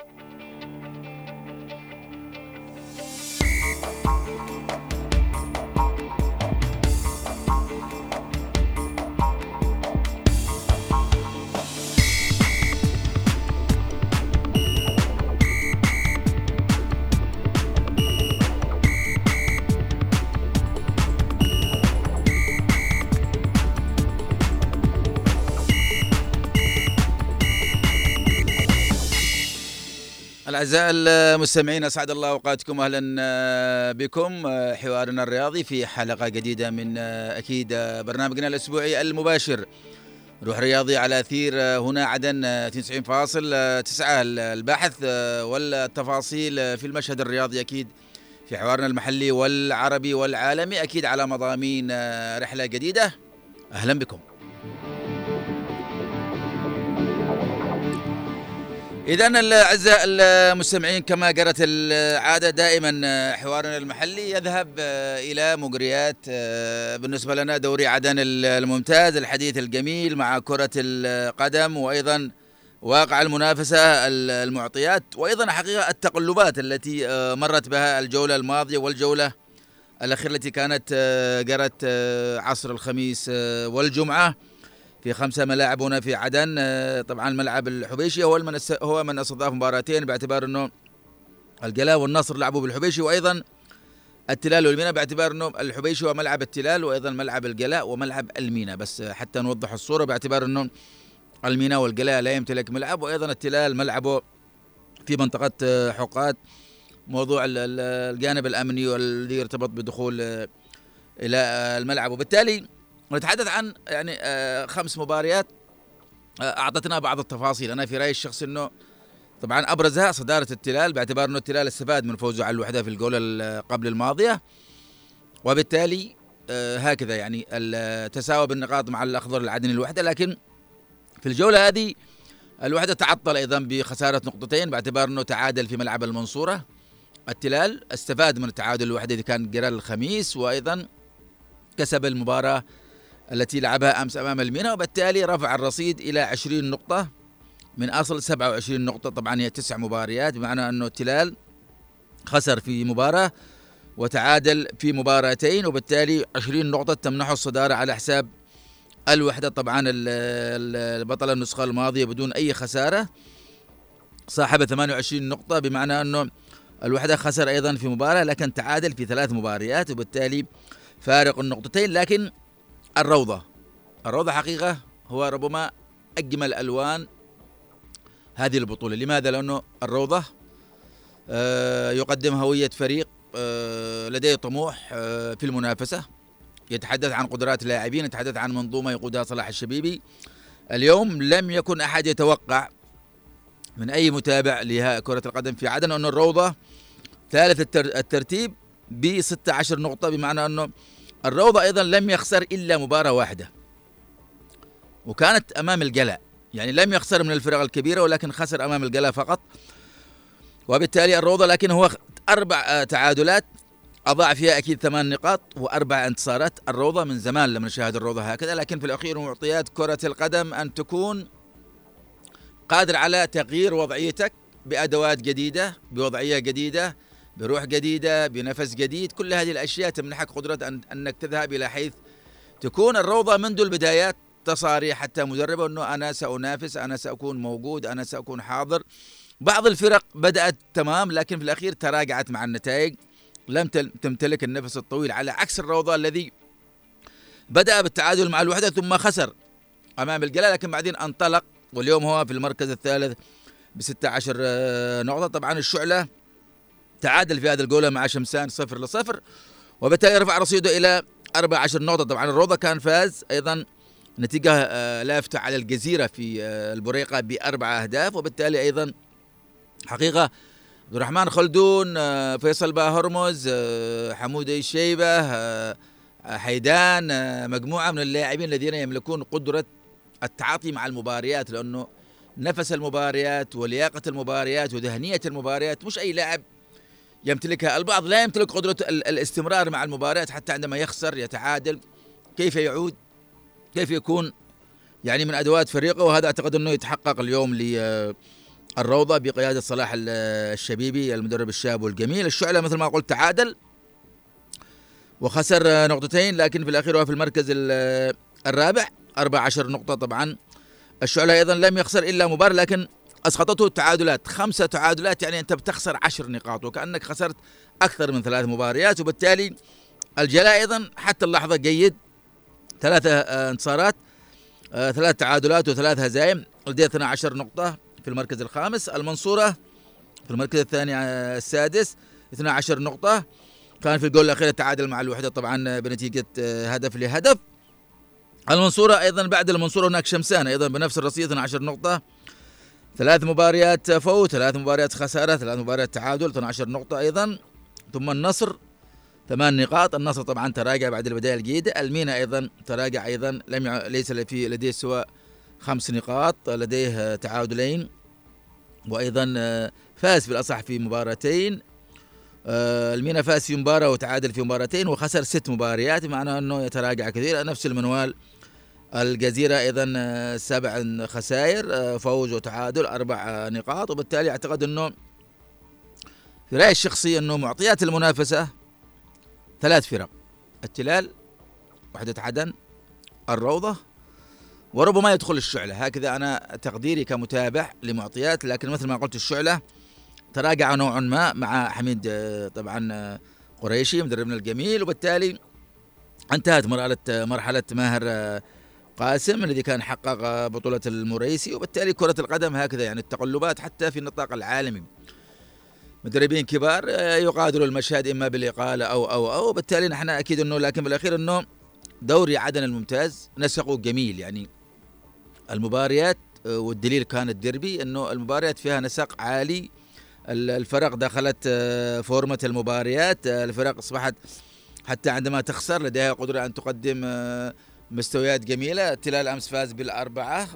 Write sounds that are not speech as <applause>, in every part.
you أعزائي المستمعين أسعد الله أوقاتكم. أهلا آه، بكم. آه، حوارنا الرياضي في حلقة جديدة من آه، أكيد برنامجنا الأسبوعي المباشر. روح رياضي على أثير هنا عدن 90.9 البحث والتفاصيل في المشهد الرياضي أكيد في حوارنا المحلي والعربي والعالمي أكيد على مضامين رحلة جديدة. أهلا بكم. إذا الأعزاء المستمعين كما جرت العادة دائما حوارنا المحلي يذهب إلى مجريات بالنسبة لنا دوري عدن الممتاز الحديث الجميل مع كرة القدم وأيضا واقع المنافسة المعطيات وأيضا حقيقة التقلبات التي مرت بها الجولة الماضية والجولة الأخيرة التي كانت جرت عصر الخميس والجمعة. في خمسة ملاعب هنا في عدن. آه، طبعا ملعب الحبيشي هو من هو من استضاف مباراتين باعتبار إنه الجلاء والنصر لعبوا بالحبيشي وأيضا التلال والمينا باعتبار إنه الحبيشي هو ملعب التلال وأيضا ملعب الجلاء وملعب المينا. بس حتى نوضح الصورة باعتبار إنه المينا والجلاء لا يمتلك ملعب وأيضا التلال ملعبه في منطقة آه، حقات موضوع الجانب الأمني والذي يرتبط بدخول آه، إلى الملعب. وبالتالي ونتحدث عن يعني آه، خمس مباريات آه، أعطتنا بعض التفاصيل. أنا في رأيي الشخصي إنه طبعا أبرزها صدارة التلال باعتبار إنه التلال استفاد من فوزه على الوحدة في الجولة قبل الماضية. وبالتالي آه، هكذا يعني التساوى بالنقاط مع الأخضر العدني الوحدة. لكن في الجولة هذه الوحدة تعطل أيضا بخسارة نقطتين باعتبار إنه تعادل في ملعب المنصورة. التلال استفاد من التعادل الوحدة اللي كان جرال الخميس وأيضا كسب المباراة التي لعبها أمس أمام المينا وبالتالي رفع الرصيد إلى 20 نقطة. من أصل 27 نقطة طبعا هي تسع مباريات بمعنى أنه التلال خسر في مباراة وتعادل في مباراتين وبالتالي 20 نقطة تمنحه الصدارة على حساب الوحدة. طبعا البطل النسخة الماضية بدون أي خسارة صاحب 28 نقطة بمعنى أنه الوحدة خسر أيضا في مباراة لكن تعادل في ثلاث مباريات وبالتالي فارق النقطتين. لكن الروضة. الروضة حقيقة هو ربما أجمل ألوان هذه البطولة. لماذا؟ لأنه الروضة آه، يقدم هوية فريق آه، لديه طموح آه، في المنافسة. يتحدث عن قدرات اللاعبين يتحدث عن منظومة يقودها صلاح الشبيبي. اليوم لم يكن أحد يتوقع من أي متابع لكرة القدم في عدن أن الروضة ثالث الترتيب ب 16 نقطة بمعنى أنه الروضة أيضا لم يخسر إلا مباراة واحدة وكانت أمام الجلاء يعني لم يخسر من الفرق الكبيرة ولكن خسر أمام الجلاء فقط. وبالتالي الروضة لكن هو أربع تعادلات أضاع فيها أكيد ثمان نقاط وأربع انتصارات. الروضة من زمان لم نشاهد الروضة هكذا لكن في الأخير معطيات كرة القدم أن تكون قادر على تغيير وضعيتك بأدوات جديدة بوضعية جديدة بروح جديدة بنفس جديد كل هذه الأشياء تمنحك قدرة أن أنك تذهب إلى حيث تكون. الروضة منذ البدايات تصاريح حتى مدربة أنه أنا سأنافس أنا سأكون موجود أنا سأكون حاضر. بعض الفرق بدأت تمام لكن في الأخير تراجعت مع النتائج. لم تمتلك النفس الطويل على عكس الروضة الذي بدأ بالتعادل مع الوحدة ثم خسر أمام الجلاء لكن بعدين انطلق واليوم هو في المركز الثالث ب 16 نقطة. طبعا الشعلة تعادل في هذه الجولة مع شمسان صفر لصفر وبالتالي رفع رصيده إلى 14 نقطة. طبعا الروضة كان فاز أيضا نتيجة آه، لافتة على الجزيرة في آه، البريقة بأربع أهداف وبالتالي أيضا حقيقة عبد الرحمن خلدون آه، فيصل باهرمز حمود الشيبة حيدان مجموعة من اللاعبين الذين يملكون قدرة التعاطي مع المباريات لأنه نفس المباريات ولياقة المباريات وذهنية المباريات مش أي لاعب يمتلكها. البعض لا يمتلك قدرة الاستمرار مع المباريات حتى عندما يخسر يتعادل. كيف يعود؟ كيف يكون؟ يعني من أدوات فريقه وهذا أعتقد أنه يتحقق اليوم الروضة بقيادة صلاح الشبيبي المدرب الشاب والجميل. الشعلة مثل ما قلت تعادل وخسر نقطتين لكن في الأخير هو في المركز الرابع. 14 نقطة طبعا. الشعلة أيضا لم يخسر إلا مباراة لكن أسقطته التعادلات. خمسة تعادلات يعني أنت بتخسر عشر نقاط وكأنك خسرت أكثر من ثلاث مباريات وبالتالي الجلاء أيضا حتى اللحظة جيد. ثلاثة آه، انتصارات آه، ثلاث تعادلات وثلاث هزائم لديه 12 نقطة في المركز الخامس. المنصورة في المركز الثاني آه، السادس 12 نقطة. كان في الجول الأخير تعادل مع الوحدة طبعا بنتيجة هدف لهدف. المنصورة أيضا بعد المنصورة هناك شمسان أيضا بنفس الرصيد 12 نقطة. ثلاث مباريات فوز ثلاث مباريات خسارة ثلاث مباريات تعادل 12 نقطة أيضا. ثم النصر ثمان نقاط. النصر طبعا تراجع بعد البداية الجيدة المينا أيضا تراجع أيضا. لم. ليس في لديه سوى خمس نقاط لديه تعادلين. وأيضا آه، فاز في الأصح في مباراتين. آه، المينا فاز في مباراة وتعادل في مباراتين وخسر ست مباريات معناه أنه يتراجع كثير. نفس المنوال الجزيرة أيضا آه، سبع خسائر فوز وتعادل أربع نقاط وبالتالي أعتقد أنه في رأيي الشخصي أنه معطيات المنافسة ثلاث فرق التلال وحدة عدن الروضة وربما يدخل الشعلة. هكذا أنا تقديري كمتابع لمعطيات لكن مثل ما قلت الشعلة تراجع نوعا ما مع حميد آه، طبعا آه، قريشي مدربنا الجميل وبالتالي انتهت مرحلة مرحلة ماهر آه، قاسم الذي كان حقق بطولة المريسي وبالتالي كرة القدم هكذا يعني التقلبات حتى في النطاق العالمي. مدربين كبار آه، يقادروا المشهد إما بالاقاله أو أو أو بالتالي نحن أكيد انه لكن بالاخير إنه دوري عدن الممتاز نسقه جميل يعني المباريات آه، والدليل كان الديربي إنه المباريات فيها نسق عالي. الفرق دخلت آه، فورمة المباريات الفرق أصبحت حتى عندما تخسر لديها قدرة أن تقدم مستويات جميلة. تلال أمس فاز بالأربعة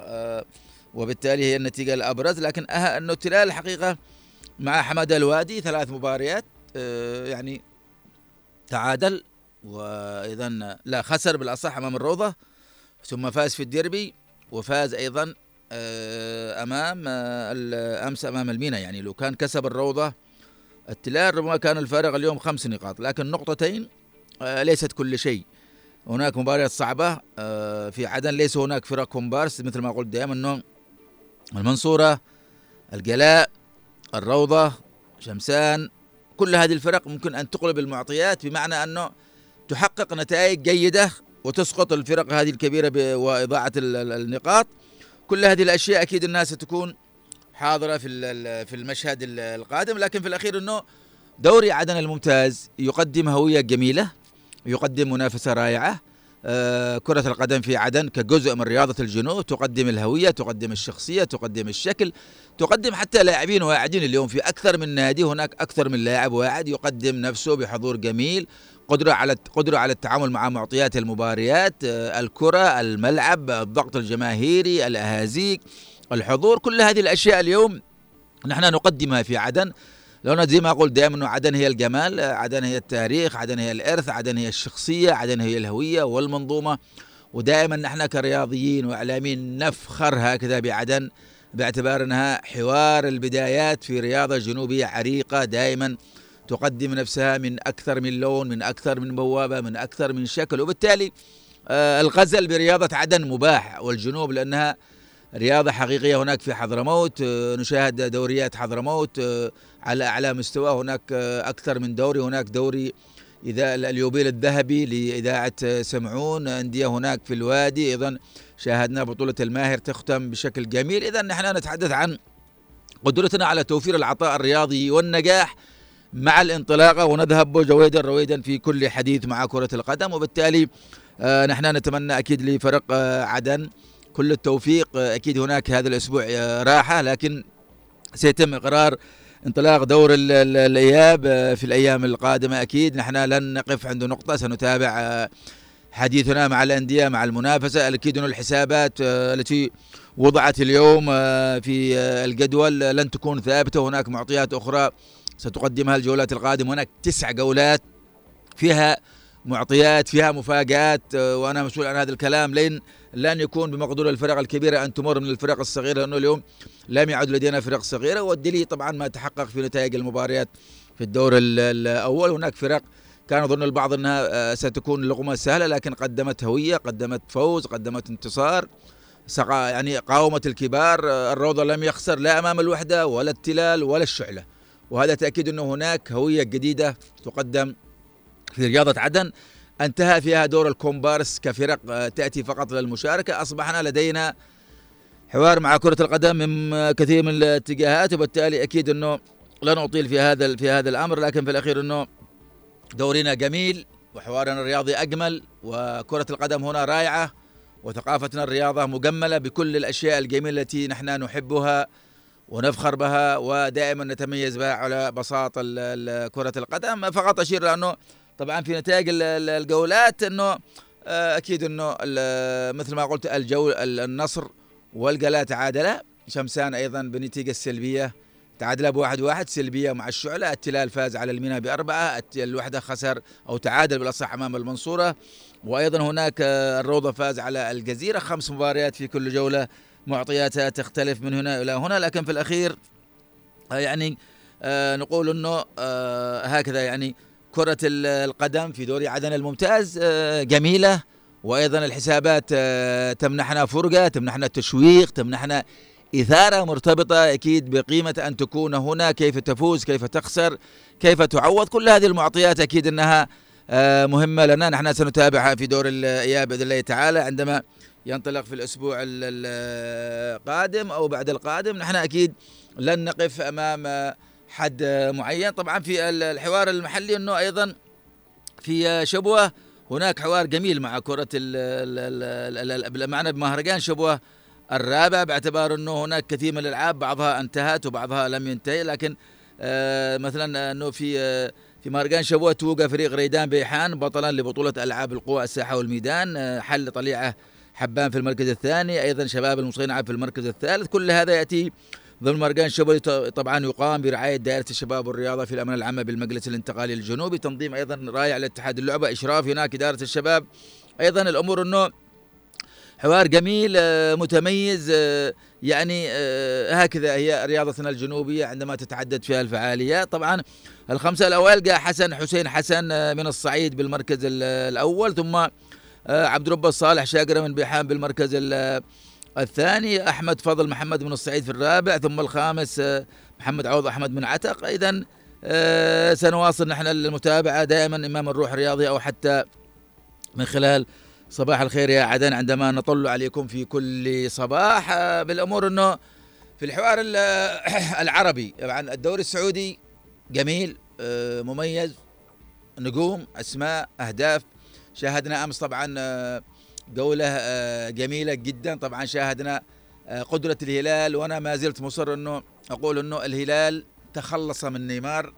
وبالتالي هي النتيجة الأبرز. لكن أنه تلال الحقيقة مع حمد الوادي ثلاث مباريات آه، يعني تعادل وأيضا لا خسر بالأصح أمام الروضة ثم فاز في الديربي وفاز أيضا آه، أمام آه، أمس أمام المينا. يعني لو كان كسب الروضة التلال ربما كان الفارق اليوم خمس نقاط. لكن نقطتين ليست كل شيء. هناك مباريات صعبة في عدن ليس هناك فرق كومبارس مثل ما قلت دائما إنه المنصورة الجلاء الروضة شمسان كل هذه الفرق ممكن أن تقلب المعطيات بمعنى أنه تحقق نتائج جيدة وتسقط الفرق هذه الكبيرة وإضاعة النقاط. كل هذه الأشياء أكيد الناس ستكون حاضرة في في المشهد القادم. لكن في الأخير أنه دوري عدن الممتاز يقدم هوية جميلة يقدم منافسة رائعة. آه، كرة القدم في عدن كجزء من رياضة الجنوب تقدم الهوية تقدم الشخصية تقدم الشكل تقدم حتى لاعبين واعدين اليوم في أكثر من نادي. هناك أكثر من لاعب واعد يقدم نفسه بحضور جميل. قدرة على قدرة على التعامل مع معطيات المباريات آه، الكرة الملعب الضغط الجماهيري الأهازيج الحضور كل هذه الأشياء اليوم نحن نقدمها في عدن. لو زي ما أقول دائما إنه عدن هي الجمال عدن هي التاريخ عدن هي الإرث عدن هي الشخصية عدن هي الهوية والمنظومة. ودائما نحن كرياضيين وإعلاميين نفخر هكذا بعدن باعتبار إنها حوار البدايات في رياضة جنوبية عريقة دائما تقدم نفسها من أكثر من لون من أكثر من بوابة من أكثر من شكل. وبالتالي آه، الغزل برياضة عدن مباح والجنوب لأنها رياضة حقيقية هناك في حضرموت. آه، نشاهد دوريات حضرموت. آه، على أعلى مستوى. هناك آه، أكثر من دوري. هناك دوري إذا اليوبيل الذهبي لإذاعة سمعون. أندية هناك في الوادي. أيضا شاهدنا بطولة الماهر تختم بشكل جميل. إذا نحن نتحدث عن قدرتنا على توفير العطاء الرياضي والنجاح مع الانطلاقة. ونذهب جويدا رويدا في كل حديث مع كرة القدم. وبالتالي نحن نتمنى أكيد لفرق عدن كل التوفيق. أكيد هناك هذا الأسبوع راحة لكن سيتم إقرار انطلاق دور الإياب في الأيام القادمة أكيد. نحن لن نقف عند نقطة سنتابع حديثنا مع الأندية مع المنافسة. أكيد الحسابات التي وضعت اليوم في الجدول لن تكون ثابتة. هناك معطيات أخرى ستقدمها الجولات القادمة. هناك تسع جولات فيها معطيات فيها مفاجآت وأنا مسؤول عن هذا الكلام. لين لن يكون بمقدور الفرق الكبيره أن تمر من الفرق الصغيره لأنه اليوم لم يعد لدينا فرق صغيرة والدليل طبعا ما تحقق في نتائج المباريات في الدور الأول. هناك فرق كان يظن البعض أنها آه، ستكون لغمه سهلة لكن قدمت هوية قدمت فوز قدمت انتصار يعني قاومت الكبار آه، الروضة لم يخسر لا أمام الوحدة ولا التلال ولا الشعلة. وهذا تأكيد أنه هناك هوية جديدة تقدم في رياضة عدن. انتهى فيها دور الكومبارس كفرق آه، تأتي فقط للمشاركة. أصبحنا لدينا حوار مع كرة القدم من كثير من الاتجاهات وبالتالي أكيد إنه لن اطيل في هذا في هذا الأمر. لكن في الأخير إنه دورنا جميل وحوارنا الرياضي أجمل وكرة القدم هنا رائعة وثقافتنا الرياضة مجملة بكل الأشياء الجميلة التي نحن نحبها ونفخر بها ودائما نتميز بها على بساطه كرة القدم. فقط أشير لأنه طبعا في نتائج الجولات إنه آه، أكيد إنه مثل ما قلت الجول النصر والقلا تعادلا. شمسان أيضا بنتيجة السلبيه تعادل بواحد واحد سلبية مع الشعلة. التلال فاز على المينا بأربعة. الوحدة خسر أو تعادل بالأصح أمام المنصورة. وأيضا هناك الروضة فاز على الجزيرة. خمس مباريات في كل جولة معطياتها تختلف من هنا إلى هنا. لكن في الأخير آه، يعني آه، نقول إنه آه، هكذا يعني كرة القدم في دوري عدن الممتاز جميلة. وأيضا الحسابات تمنحنا فرقة تمنحنا تشويق تمنحنا إثارة مرتبطة أكيد بقيمة أن تكون هنا. كيف تفوز؟ كيف تخسر؟ كيف تعوض؟ كل هذه المعطيات أكيد أنها آه، مهمة لنا. نحن سنتابعها في دور الإياب بإذن الله تعالى. عندما ينطلق في الأسبوع القادم أو بعد القادم نحن أكيد لن نقف أمام حد معين. طبعا في الحوار المحلي أنه أيضا في شبوة. هناك حوار جميل مع كرة معنا بمهرجان شبوة الرابع باعتبار إنه هناك كثير من الألعاب بعضها انتهت وبعضها لم ينتهي. لكن آه مثلا إنه في آه في مهرجان شبوة توقع فريق ريدان بيحان بطلا لبطولة ألعاب القوى الساحة والميدان. آه حل طليعة حبان في المركز الثاني أيضا شباب المصريين في المركز الثالث. كل هذا يأتي ضمن مهرجان شبوه طبعا يقام برعاية دائرة الشباب والرياضة في الامانه العامه بالمجلس الانتقالي الجنوبي. تنظيم أيضا رائع لاتحاد اللعبة إشراف هناك إدارة الشباب. أيضا الأمور إنه حوار جميل آه، متميز آه، يعني آه، هكذا هي رياضتنا الجنوبية عندما تتعدد فيها الفعاليات. طبعا الخمسة الأوائل جاء حسن حسين حسن من الصعيد بالمركز الأول ثم عبد رب الصالح شاقرة من بيحان بالمركز الثاني أحمد فضل محمد من الصعيد في الرابع ثم الخامس محمد عوض أحمد من عتق. إذا سنواصل نحن المتابعة. دائما إمام الروح الرياضي أو حتى من خلال صباح الخير يا عدن عندما نطل عليكم في كل صباح آه، بالأمور إنه في الحوار العربي. طبعا الدوري السعودي جميل آه، مميز نجوم أسماء أهداف. شاهدنا أمس طبعا آه، جوله جميلة جدا. طبعا شاهدنا قدرة الهلال وأنا ما زلت مصر إنه أقول إنه الهلال تخلص من نيمار.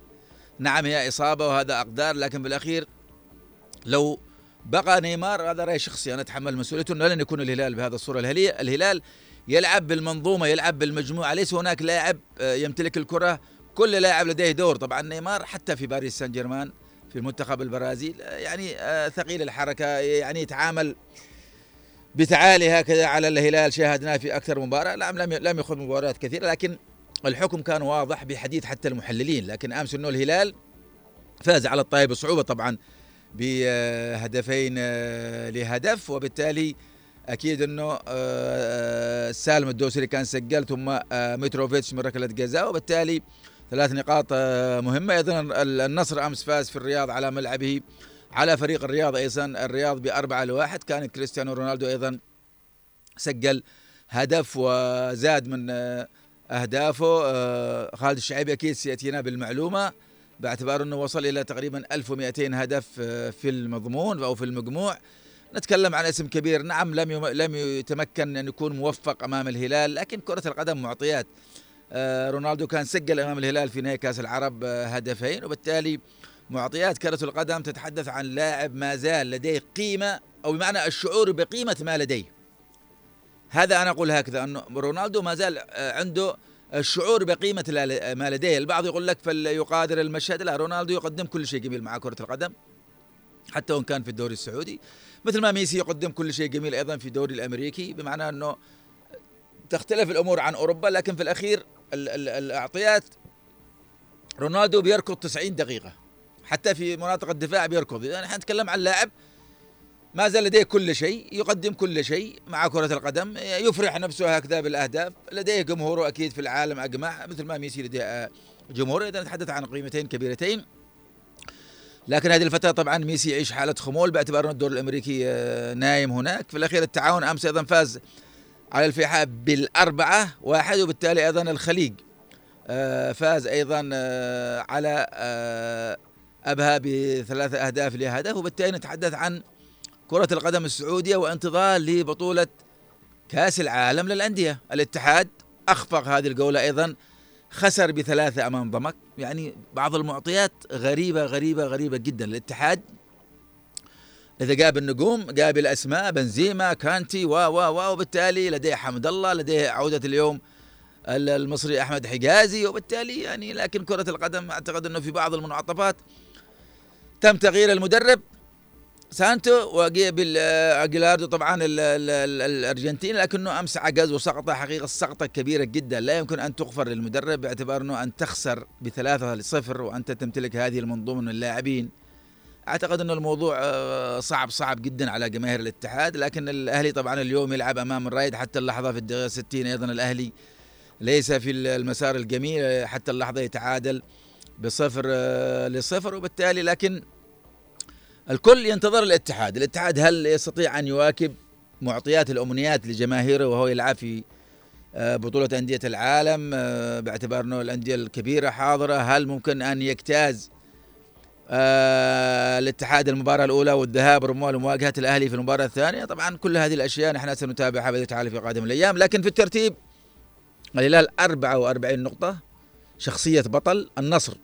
نعم هي إصابة وهذا أقدار لكن بالأخير لو بقى نيمار هذا رأي شخصي أنا أتحمل مسؤوليته إنه لن يكون الهلال بهذا الصورة. الهلال الهلال يلعب بالمنظومة يلعب بالمجموعة. ليس هناك لاعب آه، يمتلك الكرة؟ كل لاعب لديه دور. طبعا نيمار حتى في باريس سان جيرمان في المنتخب البرازيل آه، يعني آه، ثقيل الحركة يعني يتعامل بتعالي هكذا على الهلال شاهدناه في أكثر مباراة. لم لم لم يخوض مباريات كثيرة لكن الحكم كان واضح بحديث حتى المحللين. لكن أمس إنه الهلال فاز على الطائي بصعوبة طبعا بهدفين آه، لهدف وبالتالي أكيد إنه آه، آه، سالم الدوسري كان سجل ثم متروفيتش من ركلة جزاء وبالتالي ثلاث نقاط مهمة. أيضا النصر أمس فاز في الرياض على ملعبه على فريق الرياض أيضا. الرياض بأربعة لواحد. كان كريستيانو رونالدو أيضا سجل هدف وزاد من أهدافه. خالد الشعيبي أكيد سيأتينا بالمعلومة. باعتبار أنه وصل إلى تقريبا 1200 هدف آه، في المضمون أو في المجموع. نتكلم عن اسم كبير. نعم لم لم يتمكن أن يكون موفق أمام الهلال لكن كرة القدم معطيات. آه، رونالدو كان سجل أمام الهلال في نهائي كأس العرب آه، هدفين وبالتالي معطيات كرة القدم تتحدث عن لاعب ما زال لديه قيمة أو بمعنى الشعور بقيمة ما لديه. هذا أنا أقول هكذا انه رونالدو ما زال عنده الشعور بقيمة ما لديه. البعض يقول لك فليقادر المشهد لا رونالدو يقدم كل شيء جميل مع كرة القدم حتى وإن كان في الدوري السعودي. مثل ما ميسي يقدم كل شيء جميل أيضا في الدوري الأمريكي بمعنى أنه تختلف الأمور عن أوروبا لكن في الأخير ال ال الأعطيات رونالدو بيركض 90 دقيقة. حتى في مناطق الدفاع بيركض. يعني إحنا نتكلم عن لاعب ما زال لديه كل شيء يقدم كل شيء مع كرة القدم يفرح نفسه هكذا بالأهداف لديه جمهوره أكيد في العالم أجمع مثل ما ميسي لديه جمهور. إذا نتحدث عن قيمتين كبيرتين لكن هذه الفترة طبعا ميسي يعيش حالة خمول باعتبار أن الدور الأمريكي آه، نايم هناك. في الأخير التعاون أمس أيضا فاز على الفيحاء بالأربعة واحد وبالتالي أيضا الخليج آه، فاز أيضا آه، على أبها بثلاثة أهداف لهدف وبالتالي نتحدث عن كرة القدم السعودية وانتظار لبطولة كأس العالم للأندية. الاتحاد أخفق هذه الجولة أيضا خسر بثلاثة أمام ضمك. يعني بعض المعطيات غريبة غريبة غريبة جدا. الاتحاد إذا جاب النجوم جاب الأسماء بنزيما كانتي و و و وبالتالي لديه حمد الله لديه عودة اليوم المصري أحمد حجازي وبالتالي يعني لكن كرة القدم أعتقد أنه في بعض المنعطفات تم تغيير المدرب سانتو وقبل أجيلاردو طبعا الأرجنتين لكنه أمس عجز وسقط حقيقة سقطه كبيرة جدا. لا يمكن أن تغفر للمدرب باعتبار أنه أن تخسر بثلاثة لصفر وأنت تمتلك هذه المنظومة من اللاعبين. أعتقد انه الموضوع آه، صعب صعب جدا على جماهير الاتحاد لكن الأهلي طبعا اليوم يلعب أمام الرايد حتى اللحظة في الدقيقة 60 أيضا. الأهلي ليس في المسار الجميل حتى اللحظة يتعادل. بصفر آه، لصفر وبالتالي لكن الكل ينتظر الاتحاد. الاتحاد هل يستطيع أن يواكب معطيات الأمنيات لجماهيره وهو يلعب في آه، بطولة أندية العالم آه، باعتبار أنه الأندية الكبيرة حاضرة؟ هل ممكن أن يجتاز الاتحاد المباراة الأولى والذهاب رموه لمواجهة الأهلي في المباراة الثانية؟ طبعا كل هذه الأشياء نحن سنتابعها بإذن تعالى في قادم الأيام. لكن في الترتيب الهلال 44 نقطة شخصية بطل النصر.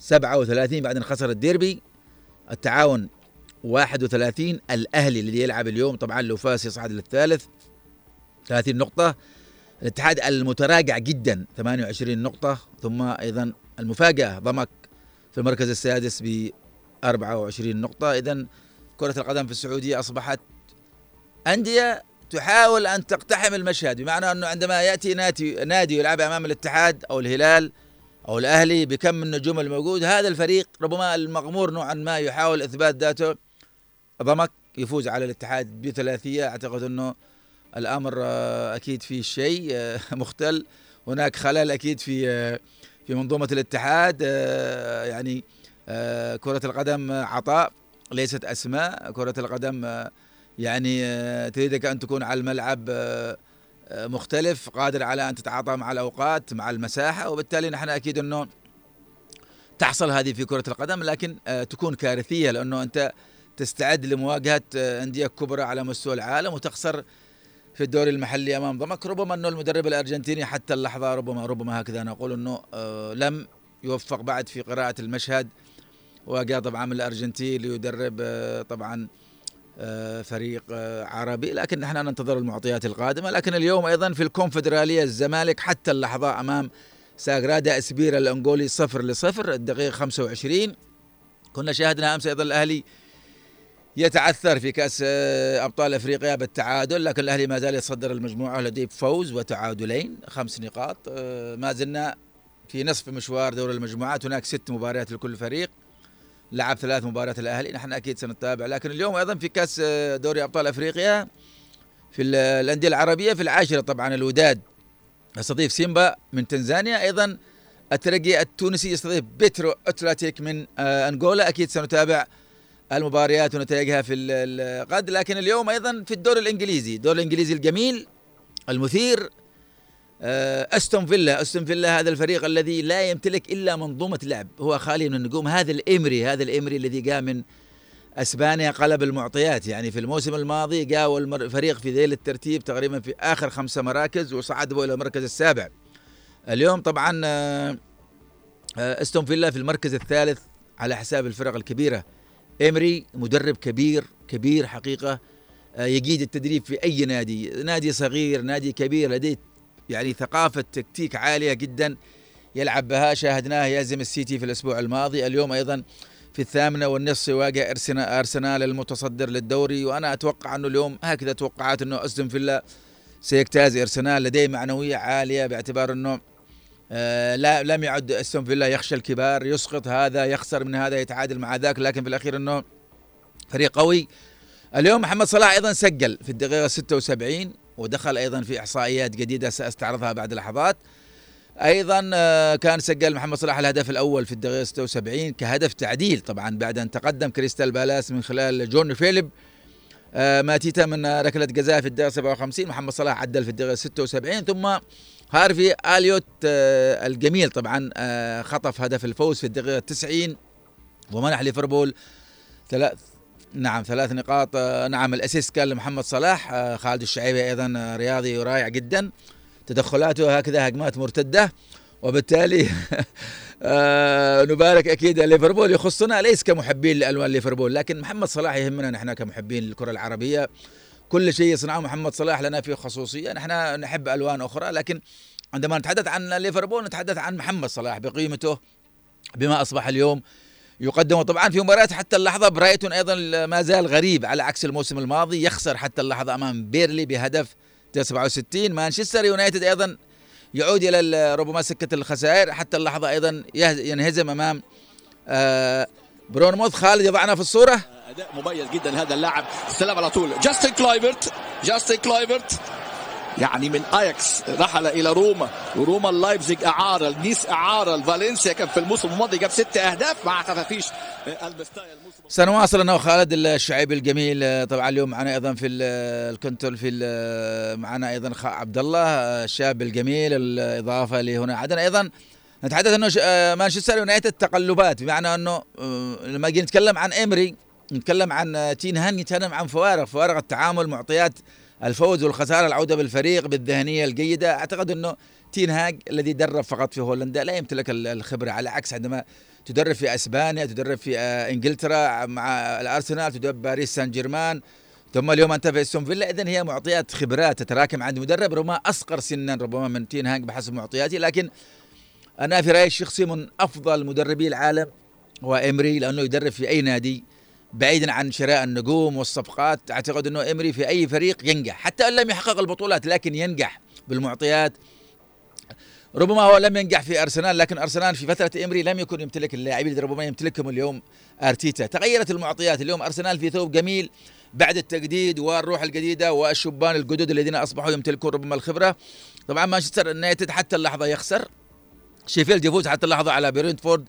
37 بعد أن خسر الديربي. التعاون 31 الأهلي اللي يلعب اليوم طبعا لو فاز يصعد للثالث. 30 نقطة. الاتحاد المتراجع جدا 28 نقطة. ثم أيضا المفاجأة ضمك في المركز السادس ب 24 نقطة. اذا كرة القدم في السعودية أصبحت أندية تحاول أن تقتحم المشهد بمعنى أنه عندما يأتي نادي نادي يلعب أمام الاتحاد أو الهلال أو الأهلي بكم النجوم الموجود. هذا الفريق ربما المغمور نوعا ما يحاول إثبات ذاته. ضمك يفوز على الاتحاد بثلاثية. أعتقد إنه الأمر آه، أكيد فيه شيء آه، مختل. هناك خلل أكيد في آه، في منظومة الاتحاد. يعني كرة القدم عطاء ليست أسماء. كرة القدم يعني تريدك أن تكون على الملعب مختلف قادر على أن تتعاطى مع الأوقات مع المساحة وبالتالي نحن أكيد أنه تحصل هذه في كرة القدم لكن آه، تكون كارثية لأنه أنت تستعد لمواجهة أندية كبرى على مستوى العالم وتخسر في الدوري المحلي أمام ضمك. ربما أنه المدرب الأرجنتيني حتى اللحظة ربما ربما هكذا نقول أنه آه، لم يوفق بعد في قراءة المشهد. وجاء طبعا من الأرجنتين ليدرب طبعا آه، فريق آه، عربي. لكن نحن ننتظر المعطيات القادمة. لكن اليوم أيضا في الكونفدرالية الزمالك حتى اللحظة أمام ساغرادا إسبيرا الأنغولي صفر لصفر الدقيقة 25 كنا شاهدنا أمس أيضا الأهلي يتعثر في كأس آه، أبطال أفريقيا بالتعادل لكن الأهلي ما زال يتصدر المجموعة لديه فوز وتعادلين خمس نقاط. ما زلنا في نصف مشوار دور المجموعات هناك ست مباريات لكل فريق. لعب ثلاث مباريات الأهلي نحن أكيد سنتابع. لكن اليوم أيضا في كأس دوري أبطال أفريقيا في الأندية العربية في العاشرة طبعا الوداد يستضيف سيمبا من تنزانيا. أيضا الترجي التونسي يستضيف بيترو اتلاتيك من آه، أنغولا. أكيد سنتابع المباريات ونتائجها في الغد. لكن اليوم أيضا في الدوري الإنجليزي الدوري الإنجليزي الجميل المثير أستون فيلا. أستون فيلا هذا الفريق الذي لا يمتلك إلا منظومة لعب. هو خالي من النجوم هذا الامري هذا الامري الذي جاء من أسبانيا قلب المعطيات. يعني في الموسم الماضي جاء الفريق في ذيل الترتيب تقريبا في آخر خمسه مراكز وصعد إلى المركز السابع. اليوم طبعا آه، آه، أستون فيلا في المركز الثالث على حساب الفرق الكبيرة. إيمري مدرب كبير كبير حقيقة. يجيد التدريب في أي نادي. نادي صغير نادي كبير لديه يعني ثقافة تكتيك عالية جدا يلعب بها. شاهدناه يهزم السيتي في الأسبوع الماضي. اليوم أيضا في الثامنة والنصف يواجه أرسنال المتصدر للدوري. وأنا أتوقع أنه اليوم هكذا توقعات أنه أستون فيلا سيجتاز. أرسنال لديه معنوية عالية باعتبار أنه آه لا لم يعد أستون فيلا يخشى الكبار. يسقط هذا يخسر من هذا يتعادل مع ذاك. لكن في الأخير أنه فريق قوي. اليوم محمد صلاح أيضا سجل في الدقيقة 76 ودخل أيضا في إحصائيات جديدة سأستعرضها بعد لحظات. أيضا آه، كان سجل محمد صلاح الهدف الأول في الدقيقة 76 كهدف تعديل طبعا بعد أن تقدم كريستال بالاس من خلال جون فيليب. آه، ماتيتا من ركلة جزاء في الدقيقة 57 محمد صلاح عدل في الدقيقة 76 ثم هارفي أليوت آه، الجميل طبعا خطف هدف الفوز في الدقيقة 90 ومنح ليفربول ثلاث نعم ثلاث نقاط. نعم الأسيست كان لمحمد صلاح. خالد الشعيبي أيضا رياضي رائع جدا. تدخلاته هكذا هجمات مرتدة. وبالتالي <laughs> آه نبارك أكيد ليفربول. يخصنا ليس كمحبين لألوان ليفربول لكن محمد صلاح يهمنا. نحن كمحبين للكرة العربية. كل شيء يصنعه محمد صلاح لنا فيه خصوصية. نحن نحب ألوان أخرى لكن عندما نتحدث عن ليفربول نتحدث عن محمد صلاح بقيمته بما أصبح اليوم يقدم طبعا في مباريات حتى اللحظة برايتون أيضا ما زال غريب على عكس الموسم الماضي. يخسر حتى اللحظة أمام بيرلي بهدف 67 مانشستر يونايتد أيضا يعود إلى ربما سكة الخسائر. حتى اللحظة أيضا ينهزم أمام آه بورنموث. خالد يضعنا في الصورة؟ أداء مميز جدا هذا اللاعب. استلم على طول. جاستن كلايفرت. جاستن كلايفرت. يعني من اياكس رحل إلى روما وروما اللايبزيج اعاره النيس اعاره فالنسيا كان في الموسم الماضي جاب ست أهداف مع خفافيش سنواصل أنا وخالد الشعيب الجميل طبعا اليوم معنا أيضا في ال control في معنا أيضا عبد الله الشاب الجميل الإضافة لهنا عدن أيضا نتحدث أنه مانشستر يونايتد تقلبات بمعنى أنه لما نتكلم عن امري نتكلم عن تين هان نتكلم عن فوارق فوارق التعامل معطيات الفوز والخسارة العودة بالفريق بالذهنية الجيدة. أعتقد أنه تين هاج الذي درب فقط في هولندا لا يمتلك الخبرة على عكس عندما تدرب في إسبانيا تدرب في آه، إنجلترا مع الأرسنال تدرب باريس سان جيرمان ثم اليوم أنت في استون فيلا اذا هي معطيات خبرات تتراكم عند مدرب ربما أصغر سنا ربما من تين هاج بحسب معطياتي لكن أنا في رأيي الشخصي من أفضل مدربي العالم هو إمري لأنه يدرب في أي نادي بعيدا عن شراء النجوم والصفقات أعتقد إنه امري في أي فريق ينجح حتى إن لم يحقق البطولات لكن ينجح بالمعطيات. ربما هو لم ينجح في أرسنال لكن أرسنال في فترة امري لم يكن يمتلك اللاعبين اللي ربما يمتلكهم اليوم أرتيتا. تغيرت المعطيات اليوم أرسنال في ثوب جميل بعد التجديد والروح الجديدة والشبان الجدد الذين أصبحوا يمتلكون ربما الخبرة. طبعا مانشستر يونايتد حتى اللحظة يخسر. شيفيلد يفوز حتى اللحظة على برينتفورد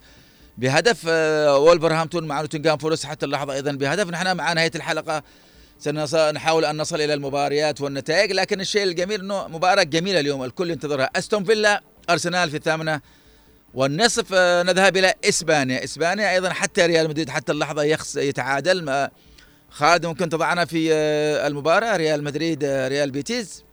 بهدف آه، وولفرهامبتون مع نوتنغهام فورست حتى اللحظة أيضا بهدف. نحن مع نهاية الحلقة سنحاول أن نصل إلى المباريات والنتائج لكن الشيء الجميل إنه مباراة جميلة اليوم الكل ينتظرها. أستون فيلا أرسنال في الثامنة والنصف آه، نذهب إلى إسبانيا. إسبانيا أيضا حتى ريال مدريد حتى اللحظة يخس يتعادل. خالد ممكن تضعنا في آه، المباراة؟ ريال مدريد ريال بيتيز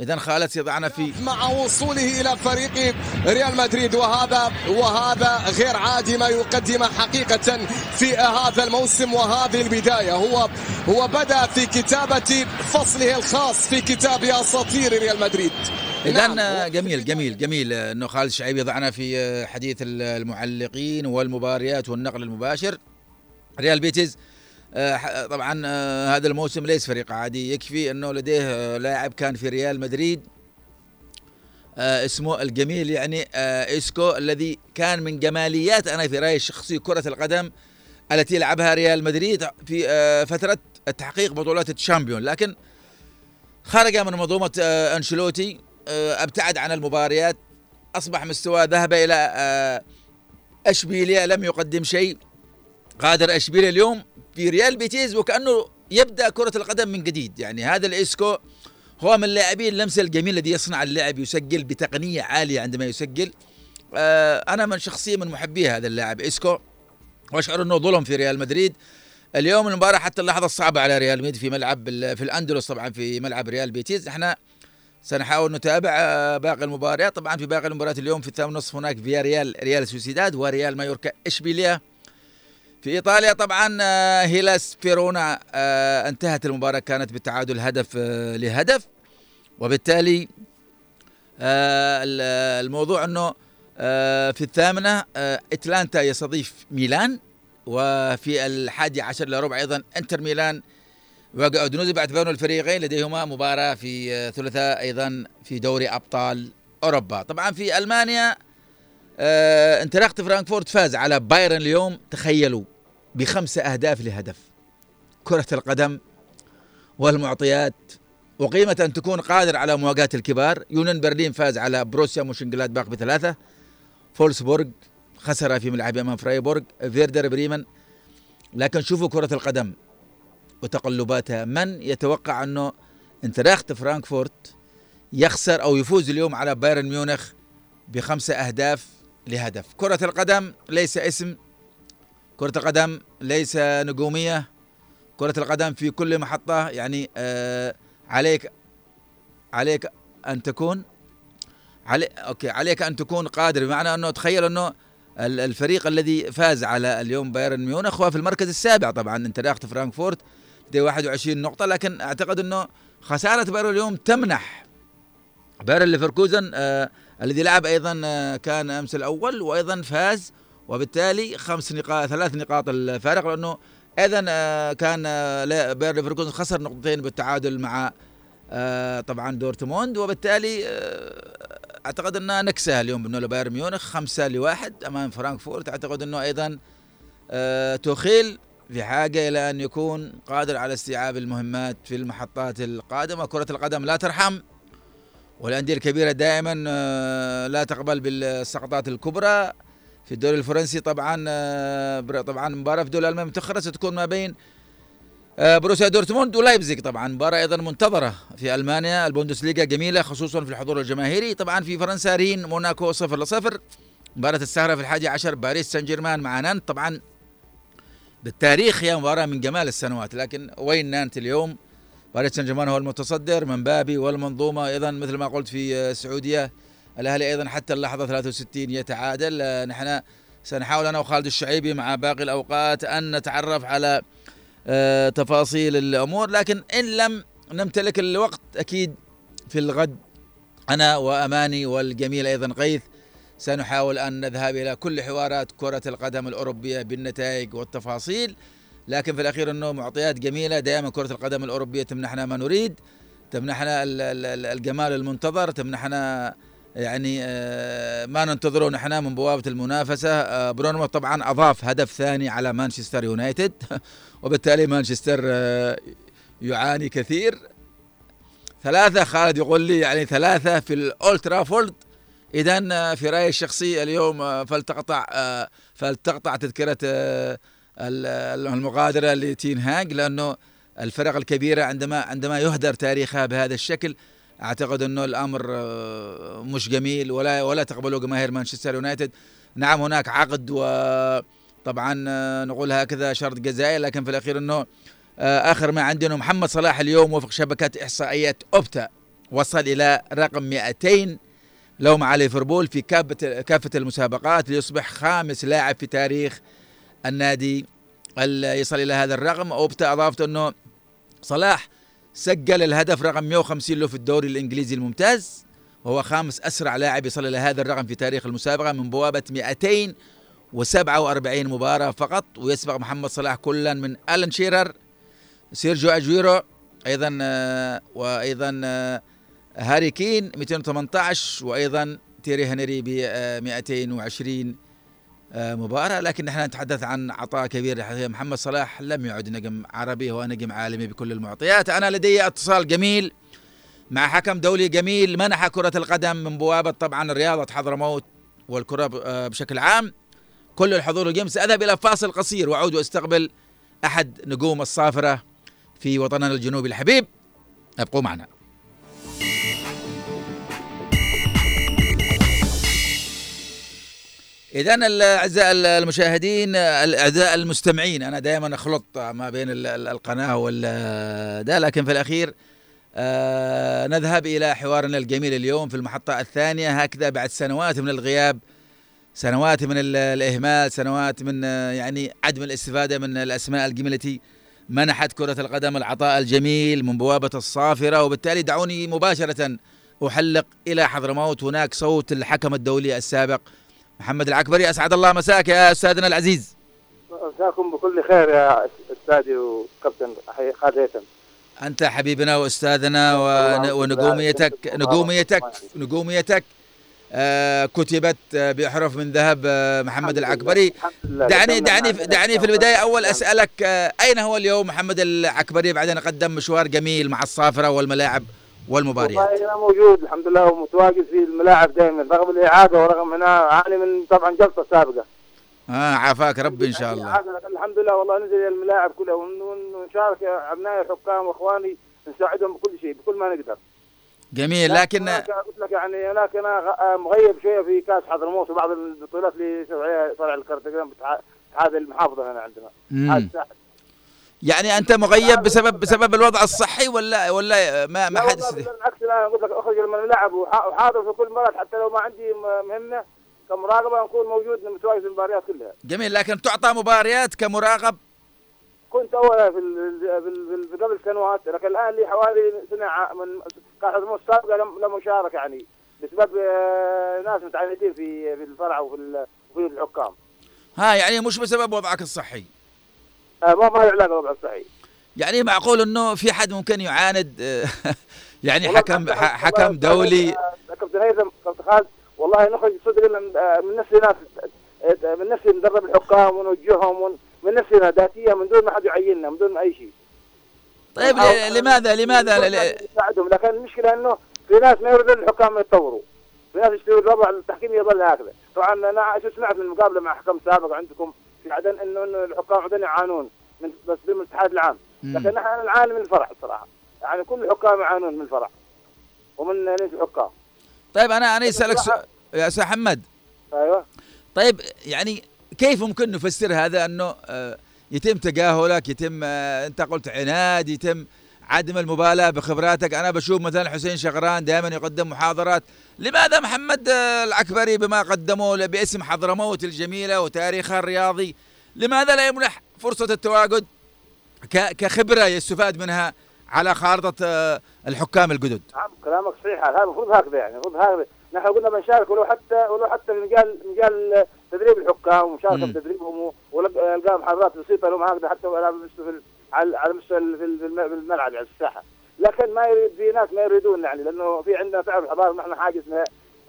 إذا خالد سيضعنا في مع وصوله إلى فريق ريال مدريد وهذا وهذا غير عادي ما يقدمه حقيقة في هذا الموسم وهذه البداية. هو هو بدأ في كتابة فصله الخاص في كتاب أساطير ريال مدريد. إذا نعم. جميل جميل جميل. إنه خالد الشعيب يضعنا في حديث المعلقين والمباريات والنقل المباشر. ريال بيتيز طبعا آه، هذا الموسم ليس فريق عادي. يكفي إنه لديه آه، لاعب كان في ريال مدريد اسمه الجميل يعني إسكو الذي كان من جماليات أنا في رأيي الشخصي كرة القدم التي لعبها ريال مدريد في فترة تحقيق بطولات ال champion. لكن خرج من منظومة أنشيلوتي أبتعد عن المباريات أصبح مستواه ذهب إلى اشبيليا لم يقدم شيء. غادر اشبيليا اليوم في ريال بيتيز وكأنه يبدأ كرة القدم من جديد. يعني هذا الإسكو هو من اللاعبين اللمسة الجميل الذي يصنع اللعب يسجل بتقنية عالية عندما يسجل. آه أنا من شخصيا من محبي هذا اللاعب إسكو وأشعر أنه ظلم في ريال مدريد. اليوم المباراة حتى اللحظة الصعبة على ريال مدريد في ملعب في الأندلس طبعا في ملعب ريال بيتيز إحنا سنحاول نتابع آه، باقي المباريات. طبعا في باقي المباريات اليوم في الثامنة ونصف هناك فيا ريال ريال سوسيداد وريال مايوركا اشبيليا في إيطاليا طبعا آه، هيلاس فيرونا آه، انتهت المباراة كانت بالتعادل هدف آه، لهدف. وبالتالي الموضوع إنه في الثامنة إتلانتا يستضيف ميلان. وفي الحادي عشر الا ربع أيضا إنتر ميلان. وقع اودينوزي باعتباره الفريقين لديهما مباراة في ثلاثاء أيضا في دوري أبطال أوروبا. طبعا في ألمانيا آه اينتراخت فرانكفورت فاز على بايرن اليوم. تخيلوا. بخمسة أهداف لهدف. كرة القدم والمعطيات وقيمة أن تكون قادر على مواجهة الكبار. يونيون برلين فاز على بوروسيا مونشنجلادباخ بثلاثة. فولسبورغ خسر في ملعب أمام فرايبورغ فيردر بريمن لكن شوفوا كرة القدم وتقلباتها. من يتوقع أنه اينتراخت فرانكفورت يخسر أو يفوز اليوم على بايرن ميونخ بخمسة أهداف لهدف؟ كرة القدم ليس اسم كرة القدم ليس نجومية. كرة القدم في كل محطة يعني آه عليك عليك أن تكون علي okay عليك أن تكون قادر. بمعنى أنه تخيل أنه الفريق الذي فاز على اليوم بايرن ميونخ هو في المركز السابع طبعا اينتراخت فرانكفورت لديه 21 نقطة لكن أعتقد أنه خسارة بايرن اليوم تمنح بايرن ليفركوزن آه الذي لعب أيضا آه كان أمس الأول وأيضا فاز وبالتالي خمس نقاط ثلاث نقاط الفارق لأنه أيضا آه كان آه بايرن ليفركوزن خسر نقطتين بالتعادل مع آه طبعا دورتموند وبالتالي أعتقد أنها نكسة اليوم بالنسبة لبايرن ميونخ خمسة لواحد أمام فرانكفورت. أعتقد أنه أيضا توخيل في حاجة إلى أن يكون قادر على استيعاب المهمات في المحطات القادمة. كرة القدم لا ترحم والأندية الكبيرة دائما لا تقبل بالسقطات الكبرى. في الدوري الفرنسي طبعا طبعا مباراة في الدوري الألماني متأخرة ستكون ما بين بروسيا دورتموند ولايبزيج طبعا. مباراة أيضا منتظرة في ألمانيا. البوندسليغا جميلة خصوصا في الحضور الجماهيري. طبعا في فرنسا رين موناكو صفر لصفر. مباراة السهرة في الحادي عشر باريس سان جيرمان مع نانت. طبعا بالتاريخ هي مباراة من جمال السنوات. لكن وين نانت اليوم؟ باريس سان جيرمان هو المتصدر. من بابي والمنظومة أيضا مثل ما قلت في السعودية. الأهلي أيضا حتى اللحظة 63 يتعادل. نحن سنحاول أنا وخالد الشعيبي مع باقي الأوقات أن نتعرف على آه تفاصيل الأمور لكن إن لم نمتلك الوقت أكيد في الغد. أنا وأماني والجميل أيضا غيث سنحاول أن نذهب إلى كل حوارات كرة القدم الأوروبية بالنتائج والتفاصيل. لكن في الأخير إنه معطيات جميلة. دائما كرة القدم الأوروبية تمنحنا ما نريد تمنحنا الجمال المنتظر تمنحنا يعني ما ننتظره. نحن من بوابة المنافسة. برونموث طبعا أضاف هدف ثاني على مانشستر يونايتد <laughs> وبالتالي مانشستر يعاني كثير. ثلاثة خالد يقول لي يعني ثلاثة في الأولترافورد إذا في رأيي الشخصي اليوم فلتقطع فلتقطع تذكرة المغادرة لتين هاج لأنه الفرق الكبيرة عندما عندما يهدر تاريخها بهذا الشكل أعتقد إنه الأمر مش جميل ولا ولا تقبله جماهير مانشستر يونايتد. نعم هناك عقد وطبعا نقول هكذا شرط جزائي لكن في الأخير إنه آخر ما عندنا محمد صلاح اليوم وفق شبكه إحصائيات أوبتا وصل إلى رقم 200 لو مع ليفربول في كافة كافة المسابقات ليصبح خامس لاعب في تاريخ النادي يصل إلى هذا الرقم. أوبتا أضافت إنه صلاح سجل الهدف رقم 150 له في الدوري الإنجليزي الممتاز. وهو خامس أسرع لاعب يصل إلى هذا الرقم في تاريخ المسابقة من بوابة 247 مباراة فقط ويسبق محمد صلاح كلا من ألان شيرر سيرجيو أجويرو أيضا وأيضا هاري كين 218 وأيضا تيري هنري ب 220 مباراة لكن نحن نتحدث عن عطاء كبير محمد صلاح. لم يعد نجم عربي هو نجم عالمي بكل المعطيات. أنا لدي اتصال جميل مع حكم دولي جميل. منح كرة القدم من بوابة طبعا رياضة حضرموت والكرة بشكل عام. كل الحضور اليوم سأذهب إلى فاصل قصير وأعود وأستقبل أحد نجوم الصافرة في وطننا الجنوبي الحبيب. أبقوا معنا. اذا الاعزاء المشاهدين الاعزاء المستمعين أنا دائما أخلط ما بين القناة وال ده لكن في الأخير آه نذهب إلى حوارنا الجميل اليوم في المحطة الثانية. هكذا بعد سنوات من الغياب سنوات من الإهمال سنوات من يعني عدم الاستفادة من الأسماء الجميلة التي منحت كرة القدم العطاء الجميل من بوابة الصافرة وبالتالي دعوني مباشرة أحلق إلى حضرموت. هناك صوت الحكم الدولي السابق محمد العكبري أسعد الله مساك يا أستاذنا العزيز. مساكم بكل خير يا أستاذي وكابتن خالد هيثم أنت حبيبنا وأستاذنا ونجوميتك نجوميتك نجوميتك آه كتبت بأحرف من ذهب آه محمد العكبري. دعني دعني دعني في البداية أول أسألك آه أين هو اليوم محمد العكبري؟ بعد أن قدم مشوار جميل مع الصافرة والملاعب. والمباريات. والله أنا موجود الحمد لله ومتواجد في الملاعب دائما رغم الإعادة ورغم أنا أعاني من طبعا جلطة سابقة. آه عافاك ربي إن شاء الله. الحمد لله والله نزل الملاعب كلها ونشارك أبنائي الحكام وإخواني نساعدهم بكل شيء بكل ما نقدر. جميل لكن قلت لك يعني هناك أنا مغيب شوية في كأس حضرموت وبعض البطولات اللي فرع الكرتقان اتحاد المحافظه هنا عندنا. يعني أنت مغيب بسبب بسبب الوضع الصحي ولا ولا ما ما حد بالعكس أنا قلت لك أخرج من الملعب وحاضر في كل مرات حتى لو ما عندي مهمة كمراقبة نكون موجود متواجد في المباريات كلها. جميل لكن تعطى مباريات كمراقب؟ كنت أول في في قبل سنوات لكن الآن لي حوالي سنة من حضرموت السابقه لم اشارك يعني بسبب ناس متعندين في في الفرع وفي الحكام. ها يعني مش بسبب وضعك الصحي. آه ما ما له علاقه بالوضع الصحي يعني معقول إنه في حد ممكن يعاند <laughs> يعني حكم حكم دولي؟ كابتن هيثم كابتن خالد والله نخرج صدق من نفسي ناس من نفسي ندرب الحكام ونوجههم من نفسنا ذاتيا من دون ما حد يعيننا من دون أي شيء. طيب لماذا لماذا نساعدهم لكن المشكلة إنه في ناس ما يريدون الحكام يتطوروا. في ناس يشتروا الوضع التحكيم يظل هكذا. طبعا أنا شو سمعت من مقابلة مع حكم سابق عندكم عدن إنه إنه الحكام عندنا يعانون من بس من الاتحاد العام لكن نحن نعاني من الفرع الصراحه يعني كل الحكام يعانون من الفرع ومن نادي الحكام. طيب أنا أنا أسألك سؤال يا أستاذ محمد أيوه. طيب يعني كيف ممكن نفسر هذا؟ أنه يتم تجاهلك يتم أنت قلت عناد يتم عدم المبالاة بخبراتك. أنا بشوف مثلا حسين شغران دائما يقدم محاضرات. لماذا محمد العكبري بما قدمه باسم حضرموت الجميلة وتاريخها الرياضي لماذا لا يمنح فرصة التواجد كخبرة يستفاد منها على خارطة الحكام الجدد؟ نعم كلامك صحيح. هذا المفروض هكذا يعني المفروض هكذا. نحن قلنا بنشارك ولو حتى ولو حتى في مجال مجال تدريب الحكام ومشاركة في تدريبهم والقاء محاضرات بسيطة لهم هكذا حتى مستوى على على مستوى في الملعب يعني الساحة. لكن ما يريد في ناس ما يريدون يعني لأنه في عندنا تعرف الحضاره نحن حاجة اسمها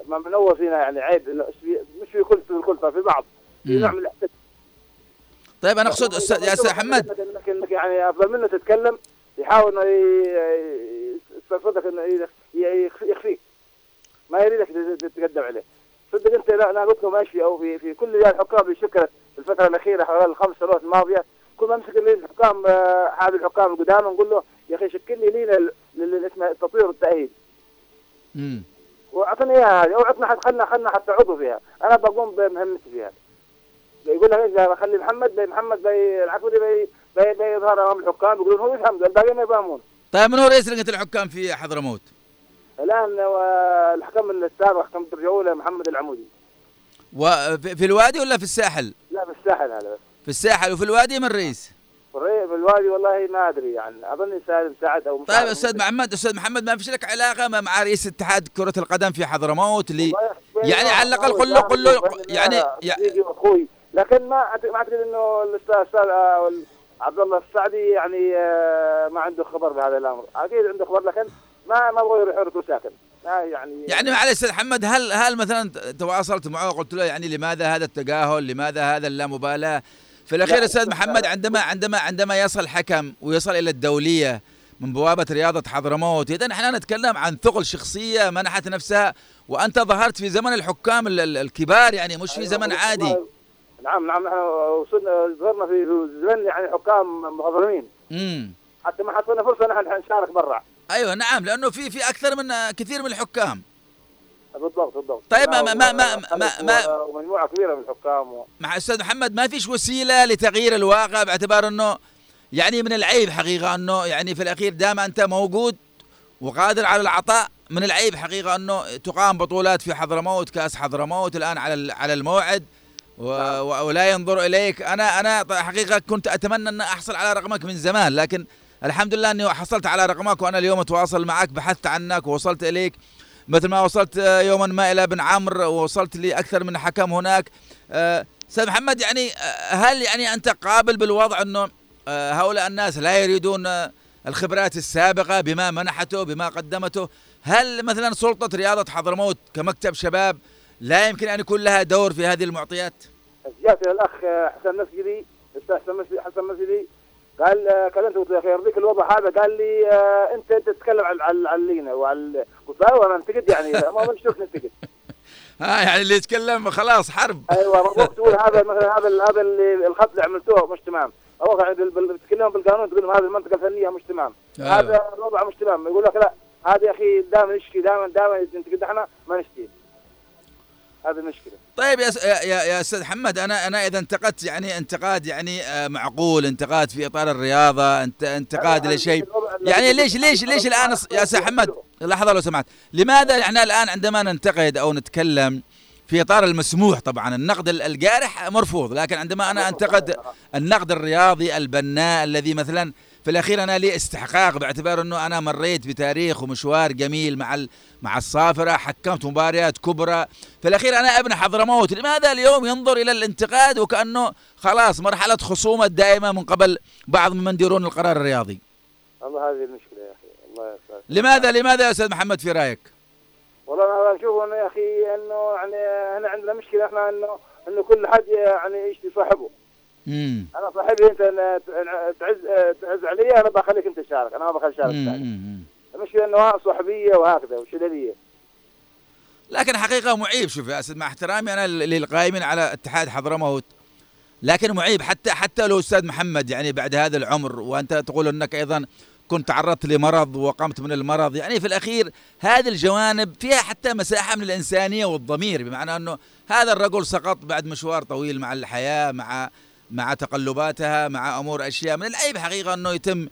ما منور فينا يعني عيب مش في كل في الكل في بعض. في نوع من الاحتكاك طيب أنا أقصد أستاذ يا أستاذ محمد انك يعني أفضل منه تتكلم يحاول إنه يستفردك إنه يخفيك. ما يريدك تتقدم عليه. صدق أنت لا أنا قلت له ماشي أو في في كل الحكام اللي شكلت الفترة الأخيرة حوالي الخمس سنوات الماضية كل ما أمسك الحكام هذه الحكام القدامى نقول له يا أخي شكل لي لينا اللي اسمه التطوير والتاهيل. امم وأعطني إياها هذه أو عطنا حد خلنا خلنا حتى عضو فيها أنا بقوم بمهمتي فيها. يقول لك إيش خلي محمد بي محمد بي العكوري بي بي بيظهر أمام الحكام يقولون هو يفهم الباقيين ما يفهمون. طيب من هو رئيس لجنه الحكام في حضرموت؟ الآن الحكم السابق حكم الدرجة الأولى محمد العمودي. وفي الوادي ولا في الساحل؟ لا في الساحل هذا بس. في الساحل وفي الوادي من رئيس؟ في الوادي والله ما أدري يعني أظن سالم سعد أو طيب أستاذ محمد أستاذ محمد ما فيش لك علاقة مع رئيس اتحاد كرة القدم في حضرموت اللي يعني على الأقل قل له قل له يعني أخوي لكن ما ما اعتقد إنه الاستاذ عبد الله السعدي يعني ما عنده خبر بهذا الأمر. أكيد عنده خبر لكن ما ما بغى يروح يركض ساكن يعني يعني معلش أستاذ محمد هل هل مثلا تواصلت معه؟ وقلت له يعني لماذا هذا التجاهل؟ لماذا هذا اللامبالاة؟ في الأخير أستاذ محمد عندما عندما عندما يصل حكم ويصل إلى الدولية من بوابة رياضة حضرموت اذا إحنا نتكلم عن ثقل شخصية منحت نفسها وأنت ظهرت في زمن الحكام الكبار يعني مش في زمن عادي. نعم نعم نحن وصلنا ظهرنا في زمن يعني حكام مخضرمين امم حتى ما حصلنا فرصة نحن نشارك برا. أيوه نعم لأنه في في أكثر من كثير من الحكام. بالضبط بالضبط. طيب ما ما ما ما, ما, ما مجموعه كبيرة من الحكام و... مع أستاذ محمد ما فيش وسيلة لتغيير الواقع باعتبار إنه يعني من العيب حقيقة إنه يعني في الأخير دام أنت موجود وقادر على العطاء من العيب حقيقة إنه تقام بطولات في حضرموت كأس حضرموت الآن على على الموعد و... ولا ينظر إليك. أنا أنا حقيقة كنت أتمنى أن أحصل على رقمك من زمان لكن الحمد لله إني حصلت على رقمك وأنا اليوم أتواصل معك بحثت عنك ووصلت إليك. مثل ما وصلت يوما ما إلى بن عمرو ووصلت لي أكثر من حكم هناك أستاذ محمد يعني آه، هل يعني أنت قابل بالوضع آه، هؤلاء الناس لا يريدون آه، الخبرات السابقة بما منحته بما قدمته هل مثلا سلطة رياضة حضرموت كمكتب شباب لا يمكن أن يكون لها دور في هذه المعطيات؟ جاتني الأخ حسن مسجدي مسجدي حسن مسجدي قال آه، كلمته قلت له يا أخي يرضيك الوضع هذا قال لي آه، انت أنت تتكلم على على اللينه وعلى قلت له أيوه أنا أنتقد يعني ما بنشوف ننتقد. <laughs> ها يعني اللي يتكلم خلاص حرب. <laughs> أيوه مبروك تقول هذا مثلا هذا هذا اللي الخط اللي عملتوه مش تمام. أو بتتكلموا بالقانون تقول لهم هذه المنطقة الفنية مش تمام. أيوة. هذا الوضع مش تمام. يقول لك لا هذا يا أخي دائما نشكي دائما دائما ننتقد إحنا ما نشتي. هذه المشكلة طيب يا س- يا يا, أستاذ محمد أنا أنا إذا انتقدت يعني انتقاد يعني آه، معقول انتقاد في إطار الرياضة انت انتقاد لشيء؟ يعني ليش ليش ليش الآن يا أستاذ محمد لحظة لو سمحت. لماذا إحنا الآن عندما ننتقد أو نتكلم في إطار المسموح طبعا النقد ال- الجارح مرفوض لكن عندما أنا أنتقد النقد الرياضي البناء الذي مثلا في الأخير أنا لي استحقاق باعتبار إنه أنا مريت بتاريخ ومشوار جميل مع ال- مع الصافره حكمت مباريات كبرى. في الأخير أنا ابن حضرموت لماذا اليوم ينظر إلى الانتقاد وكأنه خلاص مرحلة خصومة دائمه من قبل بعض ممن يديرون القرار الرياضي؟ والله هذه المشكلة يا أخي الله يسعدك. لماذا لماذا يا أستاذ محمد في رأيك؟ والله أنا أشوف إنه يا أخي إنه يعني هنا عندنا مشكلة إحنا انه إنه كل حد يعني يشتي صاحبه أنا صاحبي أنت تعز تعز علي أنا بخليك أنت تشارك أنا ما بخلي شارك. المشكلة إنه صحوبيه وهكذا وشلاليه لكن حقيقة معيب شوف يا أستاذ مع احترامي أنا للقائمين على اتحاد حضرموت. لكن معيب حتى حتى لو أستاذ محمد يعني بعد هذا العمر وأنت تقول أنك أيضا كنت تعرضت لمرض وقمت من المرض يعني في الأخير هذه الجوانب فيها حتى مساحة من الإنسانية والضمير بمعنى أنه هذا الرجل سقط بعد مشوار طويل مع الحياة مع مع تقلباتها مع أمور أشياء من العيب حقيقة أنه يتم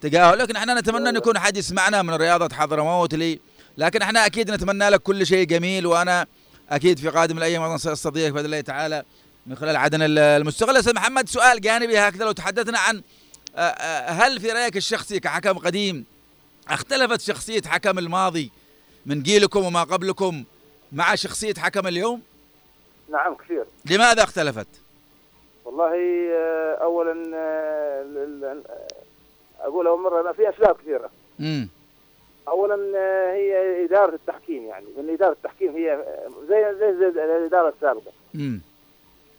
تجاهل لكن إحنا نتمنى أن يكون أحد يسمعنا من رياضة حضرموت لي لكن إحنا أكيد نتمنى لك كل شيء جميل وأنا أكيد في قادم الأيام أيضا سأستضيفك باذن الله تعالى من خلال عدن المستقل أستاذ محمد سؤال جانبي هكذا لو تحدثنا عن آه، آه، هل في رأيك الشخصي كحكم قديم اختلفت شخصية حكم الماضي من جيلكم وما قبلكم مع شخصية حكم اليوم؟ نعم كثير لماذا اختلفت؟ والله آه، اولا آه، أقول أول مرة لا، في أسباب كثيرة. امم اولا آه، هي إدارة التحكيم يعني لأن إدارة التحكيم هي زي زي, زي الإدارة السابقة. امم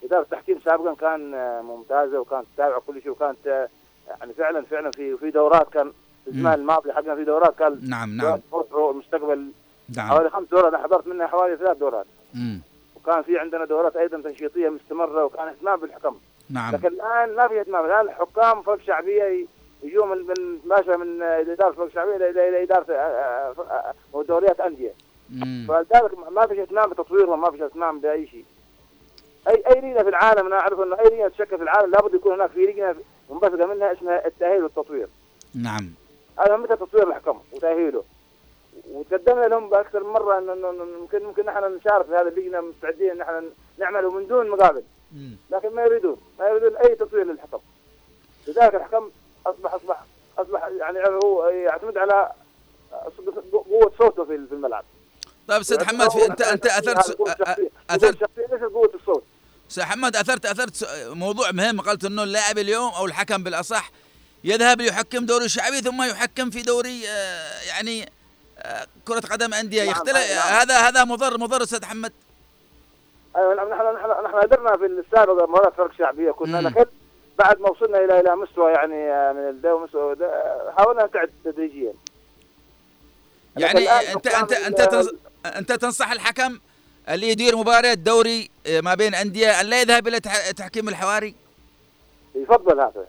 إدارة التحكيم سابقا كان ممتازة وكانت تتابع كل شيء وكانت يعني فعلا فعلا في في دورات كان في الزمان الماضي حقنا في دورات كان نعم نعم. المستقبل نعم. حوالي خمس دورات أنا حضرت منها حوالي ثلاث دورات. مم. وكان في عندنا دورات أيضا تنشيطية مستمرة وكان اهتمام بالحكم. نعم. لكن الآن ما في اهتمام الآن الحكام فرق شعبية يجوا من من ماشى من إدارة فرق شعبية إلى إلى إدارة آه، آه، آه، دوريات أندية. فلذلك ما فيش اهتمام بتطويرهم ما فيش اهتمام بأي شيء. اي أي لجنه في العالم أنا أعرف إنه أي لجنه تشكل في العالم لابد يكون هناك في لجنة منبثقة منها اسمها التأهيل والتطوير. نعم. هذا متى تطوير الحكم وتأهيله؟ وتقدمنا لهم بأكثر من مرة انه ممكن ممكن نحن نشارك في هذه اللجنه مستعدين إن نحن نعمله من دون مقابل. لكن ما يريدون ما يريدون أي تطوير للحكم لذلك الحكم اصبح اصبح أصبح يعني هو يعتمد على قوة صوته في الملعب طيب أستاذ محمد في انت أنت أثرت. اثرت ليس قوة الصوت أستاذ محمد اثرت أثرت موضوع مهم قلت إنه اللاعب اليوم أو الحكم بالأصح يذهب ليحكم دوري شعبي ثم يحكم في دوري آه، يعني كرة قدم أندية نعم، يختلف. نعم. هذا هذا مضر مضر أستاذ محمد أيوه نحن نحن نحن نحن قدرنا في السابق مباراة فرق شعبية كنا. لكن بعد ما وصلنا إلى إلى مستوى يعني آه، من الدوري مستوى حاولنا نبتعد تدريجيا. يعني ال- أنت تنص- أنت تنصح الحكم اللي يدير مباراة دوري ما بين أندية أن لا يذهب إلى تح- تحكيم الحواري؟ يفضل هذا.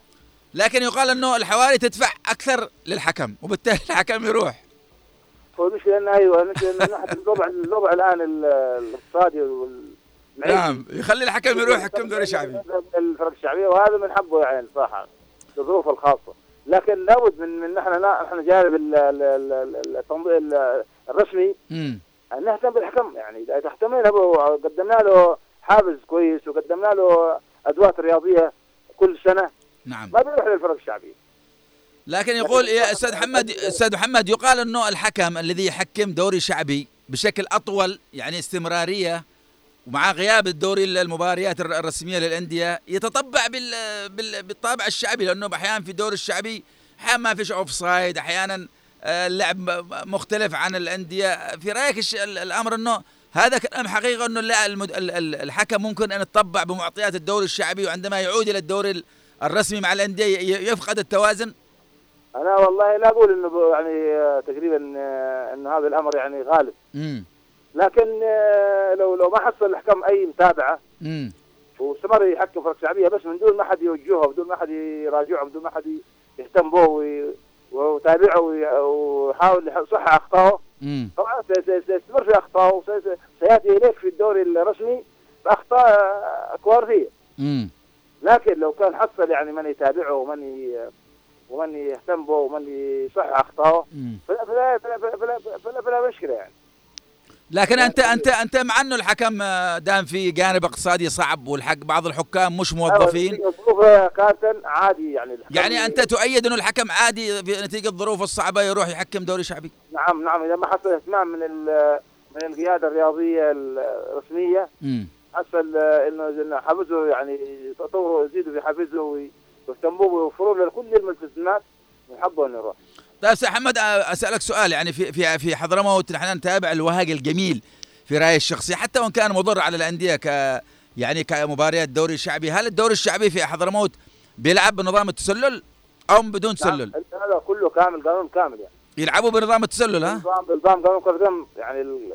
لكن يقال أنه الحواري تدفع أكثر للحكم وبالتالي <laughs> الحكم يروح. هو المشكلة انه أيوه المشكلة ناحيه <laughs> الوضع الوضع الآن ال- الاقتصادي والمعيشي نعم يخلي الحكم يروح يحكم دوري شعبي. الفرق الشعبية وهذا من حقه يعني صراحة الظروف الخاصة. لكن لابد من من نحن لا نحن جانب ال- ال- ال- ال- التنظيم ال- الرسمي. أن نهتم بالحكم يعني إذا تهتمينا به وقدمنا له حافز كويس وقدمنا له أدوات رياضية كل سنة نعم. ما بيروح للفرق الشعبية. لكن يقول يا أستاذ محمد أستاذ محمد يقال إنه الحكم الذي يحكم دوري شعبي بشكل أطول يعني استمرارية ومع غياب الدوري المباريات الر- الرسمية للأندية يتطبع بال بال بالطابع الشعبي لأنه أحيانا في الدوري الشعبي أحيانا ما فيش offside أحيانا آه، اللعب مختلف عن الأندية. في رأيك الأمر إنه هذا كلام حقيقة إنه الحكم ممكن أن يتطبع بمعطيات الدوري الشعبي وعندما يعود إلى الدوري ال- الرسمي مع الأندية ي- يفقد التوازن؟ أنا والله لا أقول إنه يعني آه، تقريبا آه، ان هذا الأمر يعني غالب. امم لكن آه، لو لو ما حصل الحكم أي متابعة امم واستمر يحكم فرق شعبية بس من دون ما حد يوجهه بدون ما حد يراجعه بدون ما حد يهتم به وي- ويتابعه وي- ويحاول يصحح اخطائه طبعا سي- سي- سيستمر في اخطائه وسي- سي- سيأتي إليك في الدوري الرسمي بأخطاء كوارثيه لكن لو كان حصل يعني من يتابعه ومن ي- ومن يهتم به ومن يصحح اخطائه فلا فلا فلا فلا, فلا, فلا, فلا مشكلة يعني. لكن انت انت أنت مع أنه الحكم آه، دام في جانب اقتصادي صعب والحق بعض الحكام مش موظفين. كابتن عادي يعني. يعني أنت تؤيد أنه الحكم عادي في نتيجة الظروف الصعبة يروح يحكم دوري شعبي؟ نعم نعم. إذا ما حصل اهتمام من من القيادة الرياضية الرسمية حصل آه، إنه حفزه يعني تطوروا يزيدوا في حفزه ويهتموا ويوفروا له كل الملتزمات يروح. طيب أستاذ محمد آه، أسألك سؤال يعني في في في حضرموت نحن نتابع الوهق الجميل في راي الشخصيه حتى وإن كان مضر على الأندية ك يعني كمباريات دوري شعبي هل الدوري الشعبي في حضرموت بيلعب بنظام التسلل أو بدون تسلل؟ نعم هذا كله كامل قانون كامل يعني. يلعبوا بنظام التسلل ها؟ نظام نظام قانون القدم يعني ال-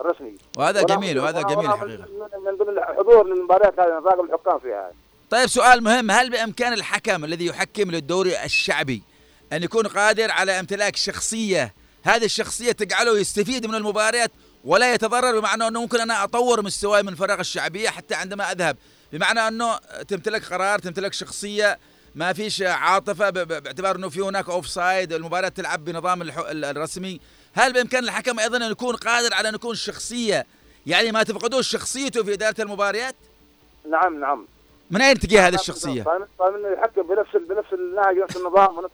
الرسمي. وهذا جميل وهذا جميل ولا الحقيقة من- من ضمن الحضور للمباريات هذه نراقب الحكام فيها. طيب سؤال مهم. هل بإمكان الحكم الذي يحكم للدوري الشعبي أن يكون قادر على امتلاك شخصية هذه الشخصية تجعله يستفيد من المباريات ولا يتضرر؟ بمعنى أنه ممكن أنا أطور مستواي من الفراغ الشعبية حتى عندما أذهب. بمعنى أنه تمتلك قرار تمتلك شخصية ما فيش ب- باعتبار أنه في هناك offside المباراة تلعب بنظام الرسمي. هل بإمكان الحكم أيضا أن يكون قادر على أن يكون شخصية؟ يعني ما تفقدوش شخصيته في إدارة المباريات؟ نعم نعم. من أين تجي هذه الشخصية؟ انه يحكم بنفس بنفس النهج نفس النظام ونفس.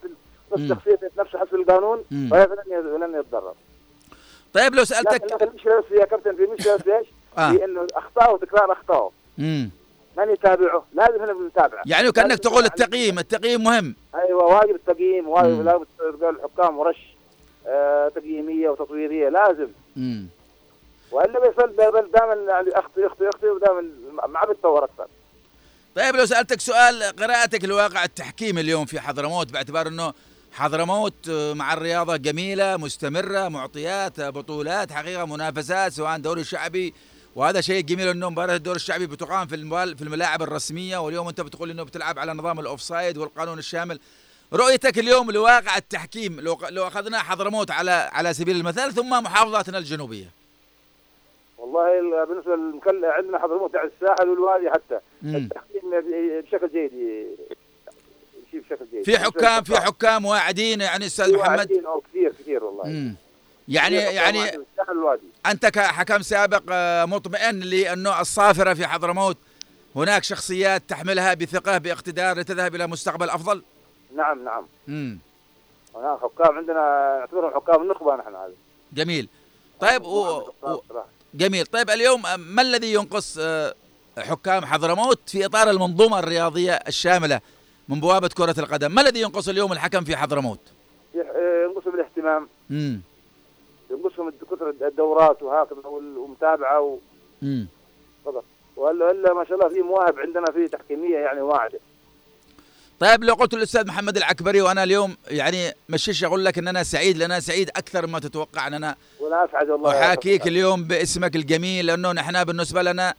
نفس شخصيته نفس حسب القانون مم. فهذا لن ي- لن يتضرر. طيب لو سالتك لكن المشكلة يا كابتن في مشكله إيش؟ في انه اخطاء وتكرار اخطاء امم من يتابعه؟ لازم إحنا بنتابعه. يعني كأنك تقول يعني- التقييم التقييم مهم. أيوه واجب التقييم واجب. لازم الحكام ورش آه تقييمية وتطويرية لازم. امم وإلا بيصل دائما يعني أخطي أخطي أخطي ودائما ما بيتطور أكثر. طيب لو سألتك سؤال قراءتك لواقع التحكيم اليوم في حضرموت باعتبار إنه حضرموت آه، مع الرياضة جميلة مستمرة معطيات آه، بطولات حقيقة منافسات سواء دوري شعبي. وهذا شيء جميل إنه مباراة الدوري الشعبي بتقام في في الملاعب الرسمية. واليوم أنت بتقول إنه بتلعب على نظام الأوفسايد والقانون الشامل. رؤيتك اليوم لواقع التحكيم لو لو أخذنا حضرموت على على سبيل المثال ثم محافظاتنا الجنوبية. والله ال- بالنسبة للمكل عندنا حضرموت يعني الساحل والوادي حتى. التحكيم بشكل جيد يمشي بشكل جيد. في حكام في حكام واعدين يعني أستاذ محمد؟ أو كثير كثير والله. مم. يعني يعني أنت كحكم سابق آه، مطمئن لأنه الصافرة في حضرموت هناك شخصيات تحملها بثقة باقتدار لتذهب إلى مستقبل أفضل؟ نعم نعم. امم هناك حكام عندنا نعتبرهم حكام النخبه نحن هذا جميل. طيب و... و... جميل. طيب اليوم ما الذي ينقص آه، حكام حضرموت في إطار المنظومة الرياضية الشاملة من بوابة كرة القدم؟ ما الذي ينقص اليوم الحكم في حضرموت؟ آه، ينقصهم الاهتمام امم ينقصهم كثر الدورات وهكذا وال- والمتابعه و- امم فقط. وإلا إلا ما شاء الله في مواهب عندنا في تحكيمية يعني واعدة. طيب لو قلت للأستاذ محمد العكبري وأنا اليوم يعني مشيش أقول لك إن أنا سعيد لأن أنا سعيد أكثر مما تتوقع إن أنا وأنا أسعد والله أحاكيك. اليوم باسمك الجميل لأنه نحن بالنسبة لنا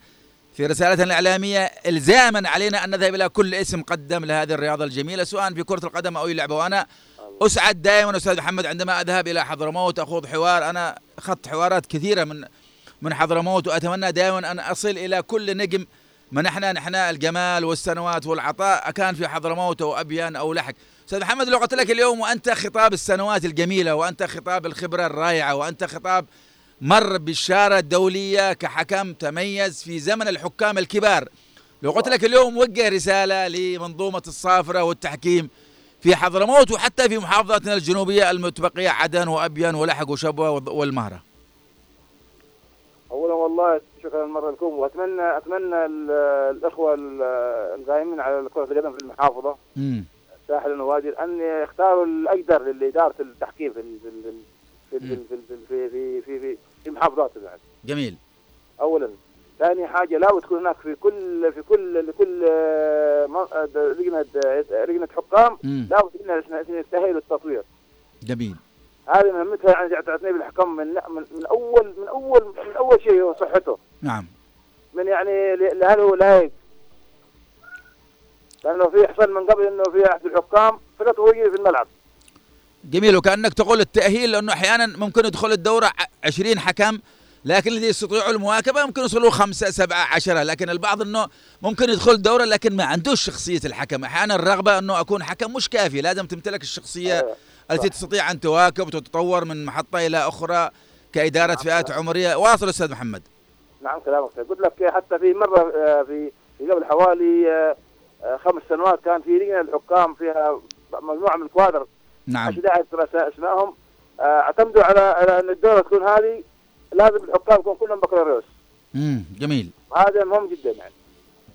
في رسالتنا الاعلاميه إلزاما علينا أن نذهب إلى كل اسم قدم لهذه الرياضة الجميلة سواء في كرة القدم أو أي لعبة. وأنا أسعد دائما أستاذ محمد عندما أذهب إلى حضرموت أخوض حوار. أنا اخذت حوارات كثيرة من من حضرموت وأتمنى دائما أن أصل إلى كل نجم منحنا نحن الجمال والسنوات والعطاء كان في حضرموت أو أبيان أو لحق. أستاذ محمد لو قلت لك اليوم وأنت خطاب السنوات الجميلة وأنت خطاب الخبرة الرائعة وأنت خطاب مر بالشارة الدولية كحكم تميز في زمن الحكام الكبار لو قلت لك اليوم وجه رسالة لمنظومة الصافرة والتحكيم في حضرموت وحتى في محافظاتنا الجنوبية المتبقية عدن وأبين ولحق وشبوة والمهرة. اولا والله شكرا مرة لكم واتمنى أتمنى ال- الإخوة ال- القائمين على كره القدم في المحافظة. امم ساحل النوادي ان يختاروا الأقدر لاداره التحكيم في في في في في في في في, في محافظاتهم يعني. جميل. اولا. ثاني حاجة لابد تكون هناك في كل في كل لكل آه، م- آه، لجنه آه، لجنه حكام. لابد انها تنتهي للتطوير جميل. هذه مهمتها يعني تعتني بالحكام من من من اول من اول من أول شيء هو صحته. نعم. من يعني ل- لهل هو لايق. لأنه في احسن من قبل إنه في احد الحكام فقط هو في الملعب. جميل وكأنك تقول التأهيل لأنه أحيانا ممكن يدخل الدورة ع- 20 حكم لكن الذي يستطيعوا المواكبة ممكن يوصلوا خمسة سبعة عشرة لكن البعض إنه ممكن يدخل الدورة لكن ما عندوش شخصية الحكم. أحيانا الرغبة إنه أكون حكم مش كافي لازم تمتلك الشخصية آه، التي. تستطيع أن تواكب وتتطور من محطة إلى أخرى كإدارة نعم، فئات نعم. عمرية؟ واصل أستاذ محمد. نعم كلامك. قلت لك حتى في مرة آه، في قبل حوالي آه، آه، خمس سنوات كان في لجنة الحكام فيها مجموعة من الكوادر نعم. اذكر أس- أسمائهم. اعتمدوا على على أن الدوره تكون هذه لازم الحكام يكون كلهم بكالوريوس. امم جميل. هذا مهم جدا يعني.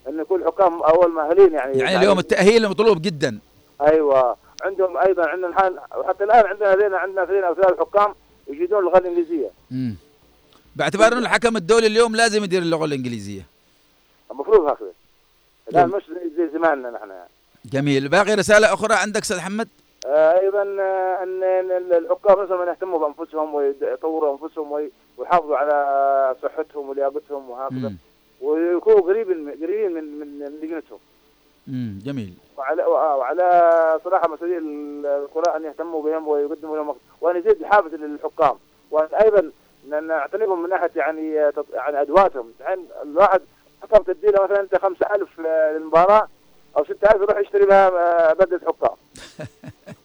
إن يكون الحكام أول مؤهلين يعني يعني اليوم التأهيل مطلوب جدا. أيوه. عندهم أيضا عندنا الحين وحتى الآن عندنا لدينا عندنا اثنين أو ثلاث حكام يجيدون اللغة الإنجليزية. امم باعتبار إنه الحكم الدولي اليوم لازم يدير اللغة الإنجليزية. المفروض هكذا. الآن. مش زي- زماننا نحن. يعني. جميل. باقي رسالة أخرى عندك أستاذ محمد آه، أيضا آه، ان الحكام لازم يهتموا بأنفسهم ويطوروا أنفسهم وي- ويحافظوا على صحتهم ولياقتهم وهكذا. ويكونوا قريبين قريبين من من من لجنتهم. امم جميل. وعلى وع- وعلى صراحة مسؤولي القراء أن يهتموا بهم ويقدموا لهم وان يزيد الحافز للحكام. وان أيضا نعتنيهم من ناحية يعني آه، يعني أدواتهم. الحين الواحد حكم تدي له مثلا أنت 5000 للمباراة أو 6000 يروح يشتري لها آه، بدله حكام.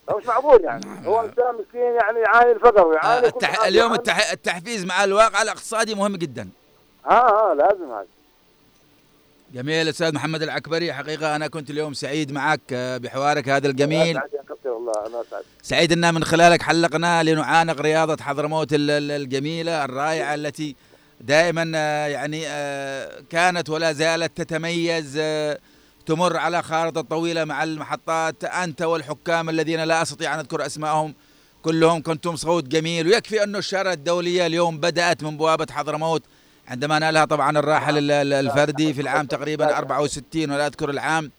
<laughs> مش معقول يعني. هو إنسان مسكين يعني يعاني الفقر ويعاني آه، التح... اليوم التح... التحفيز مع الواقع الاقتصادي مهم جدا. ها ها لازم هذا. جميل أستاذ محمد العكبري حقيقة أنا كنت اليوم سعيد معك آه، بحوارك هذا الجميل. والله أنا اسعد سعيد ان من خلالك حلقنا لنعانق رياضة حضرموت ال- ال- الجميلة الرائعة التي دائما آه، يعني آه، كانت ولا زالت تتميز تمر على خارطة طويلة مع المحطات. أنت والحكام الذين لا أستطيع أن أذكر اسمائهم كلهم كنتم صوت جميل. ويكفي انه الشارة الدولية اليوم بدأت من بوابة حضرموت. عندما نالها طبعا الراحل ال- ال- الفردي في العام تقريبا 64 ولا أذكر العام.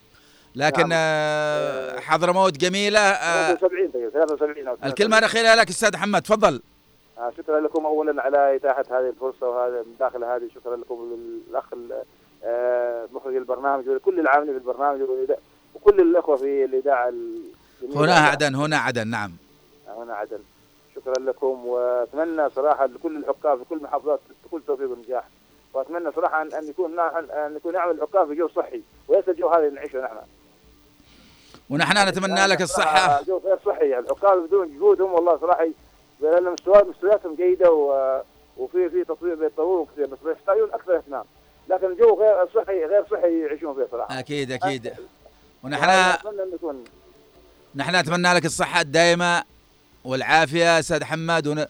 لكن آه، حضرموت جميلة آه، 73 تقريبا 73 أو الكلمة الأخيرة لك أستاذ محمد تفضل. آه، شكرا لكم اولا على إتاحة هذه الفرصة وهذا من داخل هذه شكرا لكم للأخ آه، مخرج البرنامج ولكل العاملين في البرنامج وكل الأخوة في الاذاعه. هنا عدن هنا عدن نعم. هنا عدن. شكرا لكم وأتمنى صراحة لكل الحكام في كل المحافظات كل توفيق ونجاح. وأتمنى صراحة ان يكون أن يكون نعمل الحكام في جو صحي وليس الجو هذا اللي نعيشه نحن. ونحن نتمنى لك الصحة. صراحة جو غير صحي. يعني الحكام بدون جهودهم والله صراحة لأن مستوياتهم جيدة و... وفي في تطوير بيتطوروا كثير بس يحتاجون أكثر اهتمام لكن الجو غير صحي غير صحي يعيشون فيه صراحة. أكيد أكيد. ونحن يكون نحن نتمنى لك الصحة الدائمة. والعافية أستاذ حماد ون...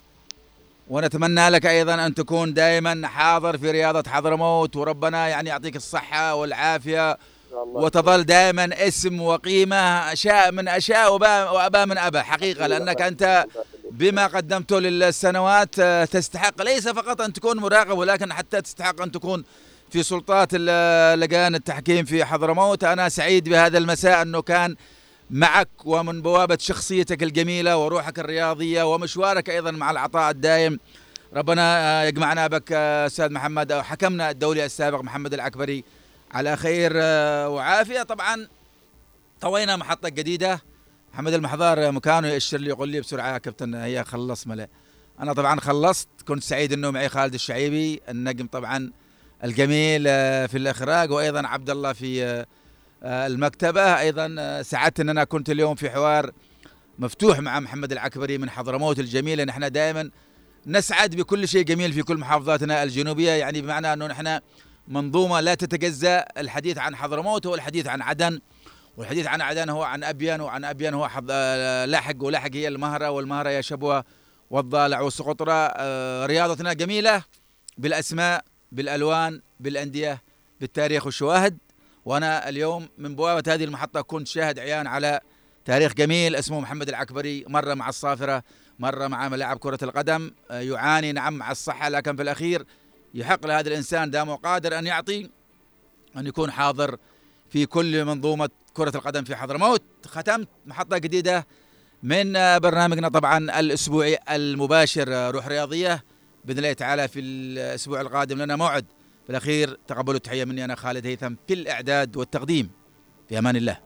ونتمنى لك أيضا أن تكون دائما حاضر في رياضة حضرموت وربنا يعني يعطيك الصحة والعافية وتظل دائما اسم وقيمة أشياء من أشياء وأبا من أبا حقيقة لأنك أنت بما قدمته للسنوات آه، تستحق ليس فقط أن تكون مراقب ولكن حتى تستحق أن تكون في سلطات لجان التحكيم في حضرموت. أنا سعيد بهذا المساء أنه كان معك ومن بوابة شخصيتك الجميلة وروحك الرياضية ومشوارك أيضا مع العطاء الدائم ربنا آه، يجمعنا بك آه، أستاذ محمد أو حكمنا الدولي السابق محمد العكبري. على خير آه، وعافية. طبعا طوينا محطة جديدة. محمد المحضار مكانه يأشر لي يقول لي بسرعة يا كابتن هي خلص ملأ. أنا طبعا خلصت كنت سعيد إنه معي خالد الشعيبي النجم طبعا الجميل في الإخراج وأيضا عبد الله في آه، المكتبة أيضا آه، سعدت إن أنا كنت اليوم في حوار مفتوح مع محمد العكبري من حضرموت الجميلة. نحن دائما نسعد بكل شيء جميل في كل محافظاتنا الجنوبية. يعني بمعنى إنه نحن منظومة لا تتجزأ الحديث عن حضرموت هو الحديث عن عدن. والحديث عن عدن هو عن ابين وعن ابين هو حض... آه، لاحق ولاحق هي المهرة والمهرة هي شبوة والضالع والسقطرة. آه، رياضتنا جميلة بالأسماء بالألوان بالأندية بالتاريخ والشواهد. وأنا اليوم من بوابة هذه المحطة كنت شاهد عيان على تاريخ جميل اسمه محمد العكبري مره مع الصافرة مره مع ملاعب كرة القدم آه، يعاني نعم مع الصحة لكن في الأخير يحق لهذا الإنسان دامه قادر أن يعطي أن يكون حاضر في كل منظومة كرة القدم في حضرموت ختمت محطة جديدة من برنامجنا طبعا الأسبوعي المباشر روح رياضية. بإذن الله تعالى في الأسبوع القادم لنا موعد في الأخير تقبلوا التحية مني أنا خالد هيثم. في الإعداد والتقديم في أمان الله.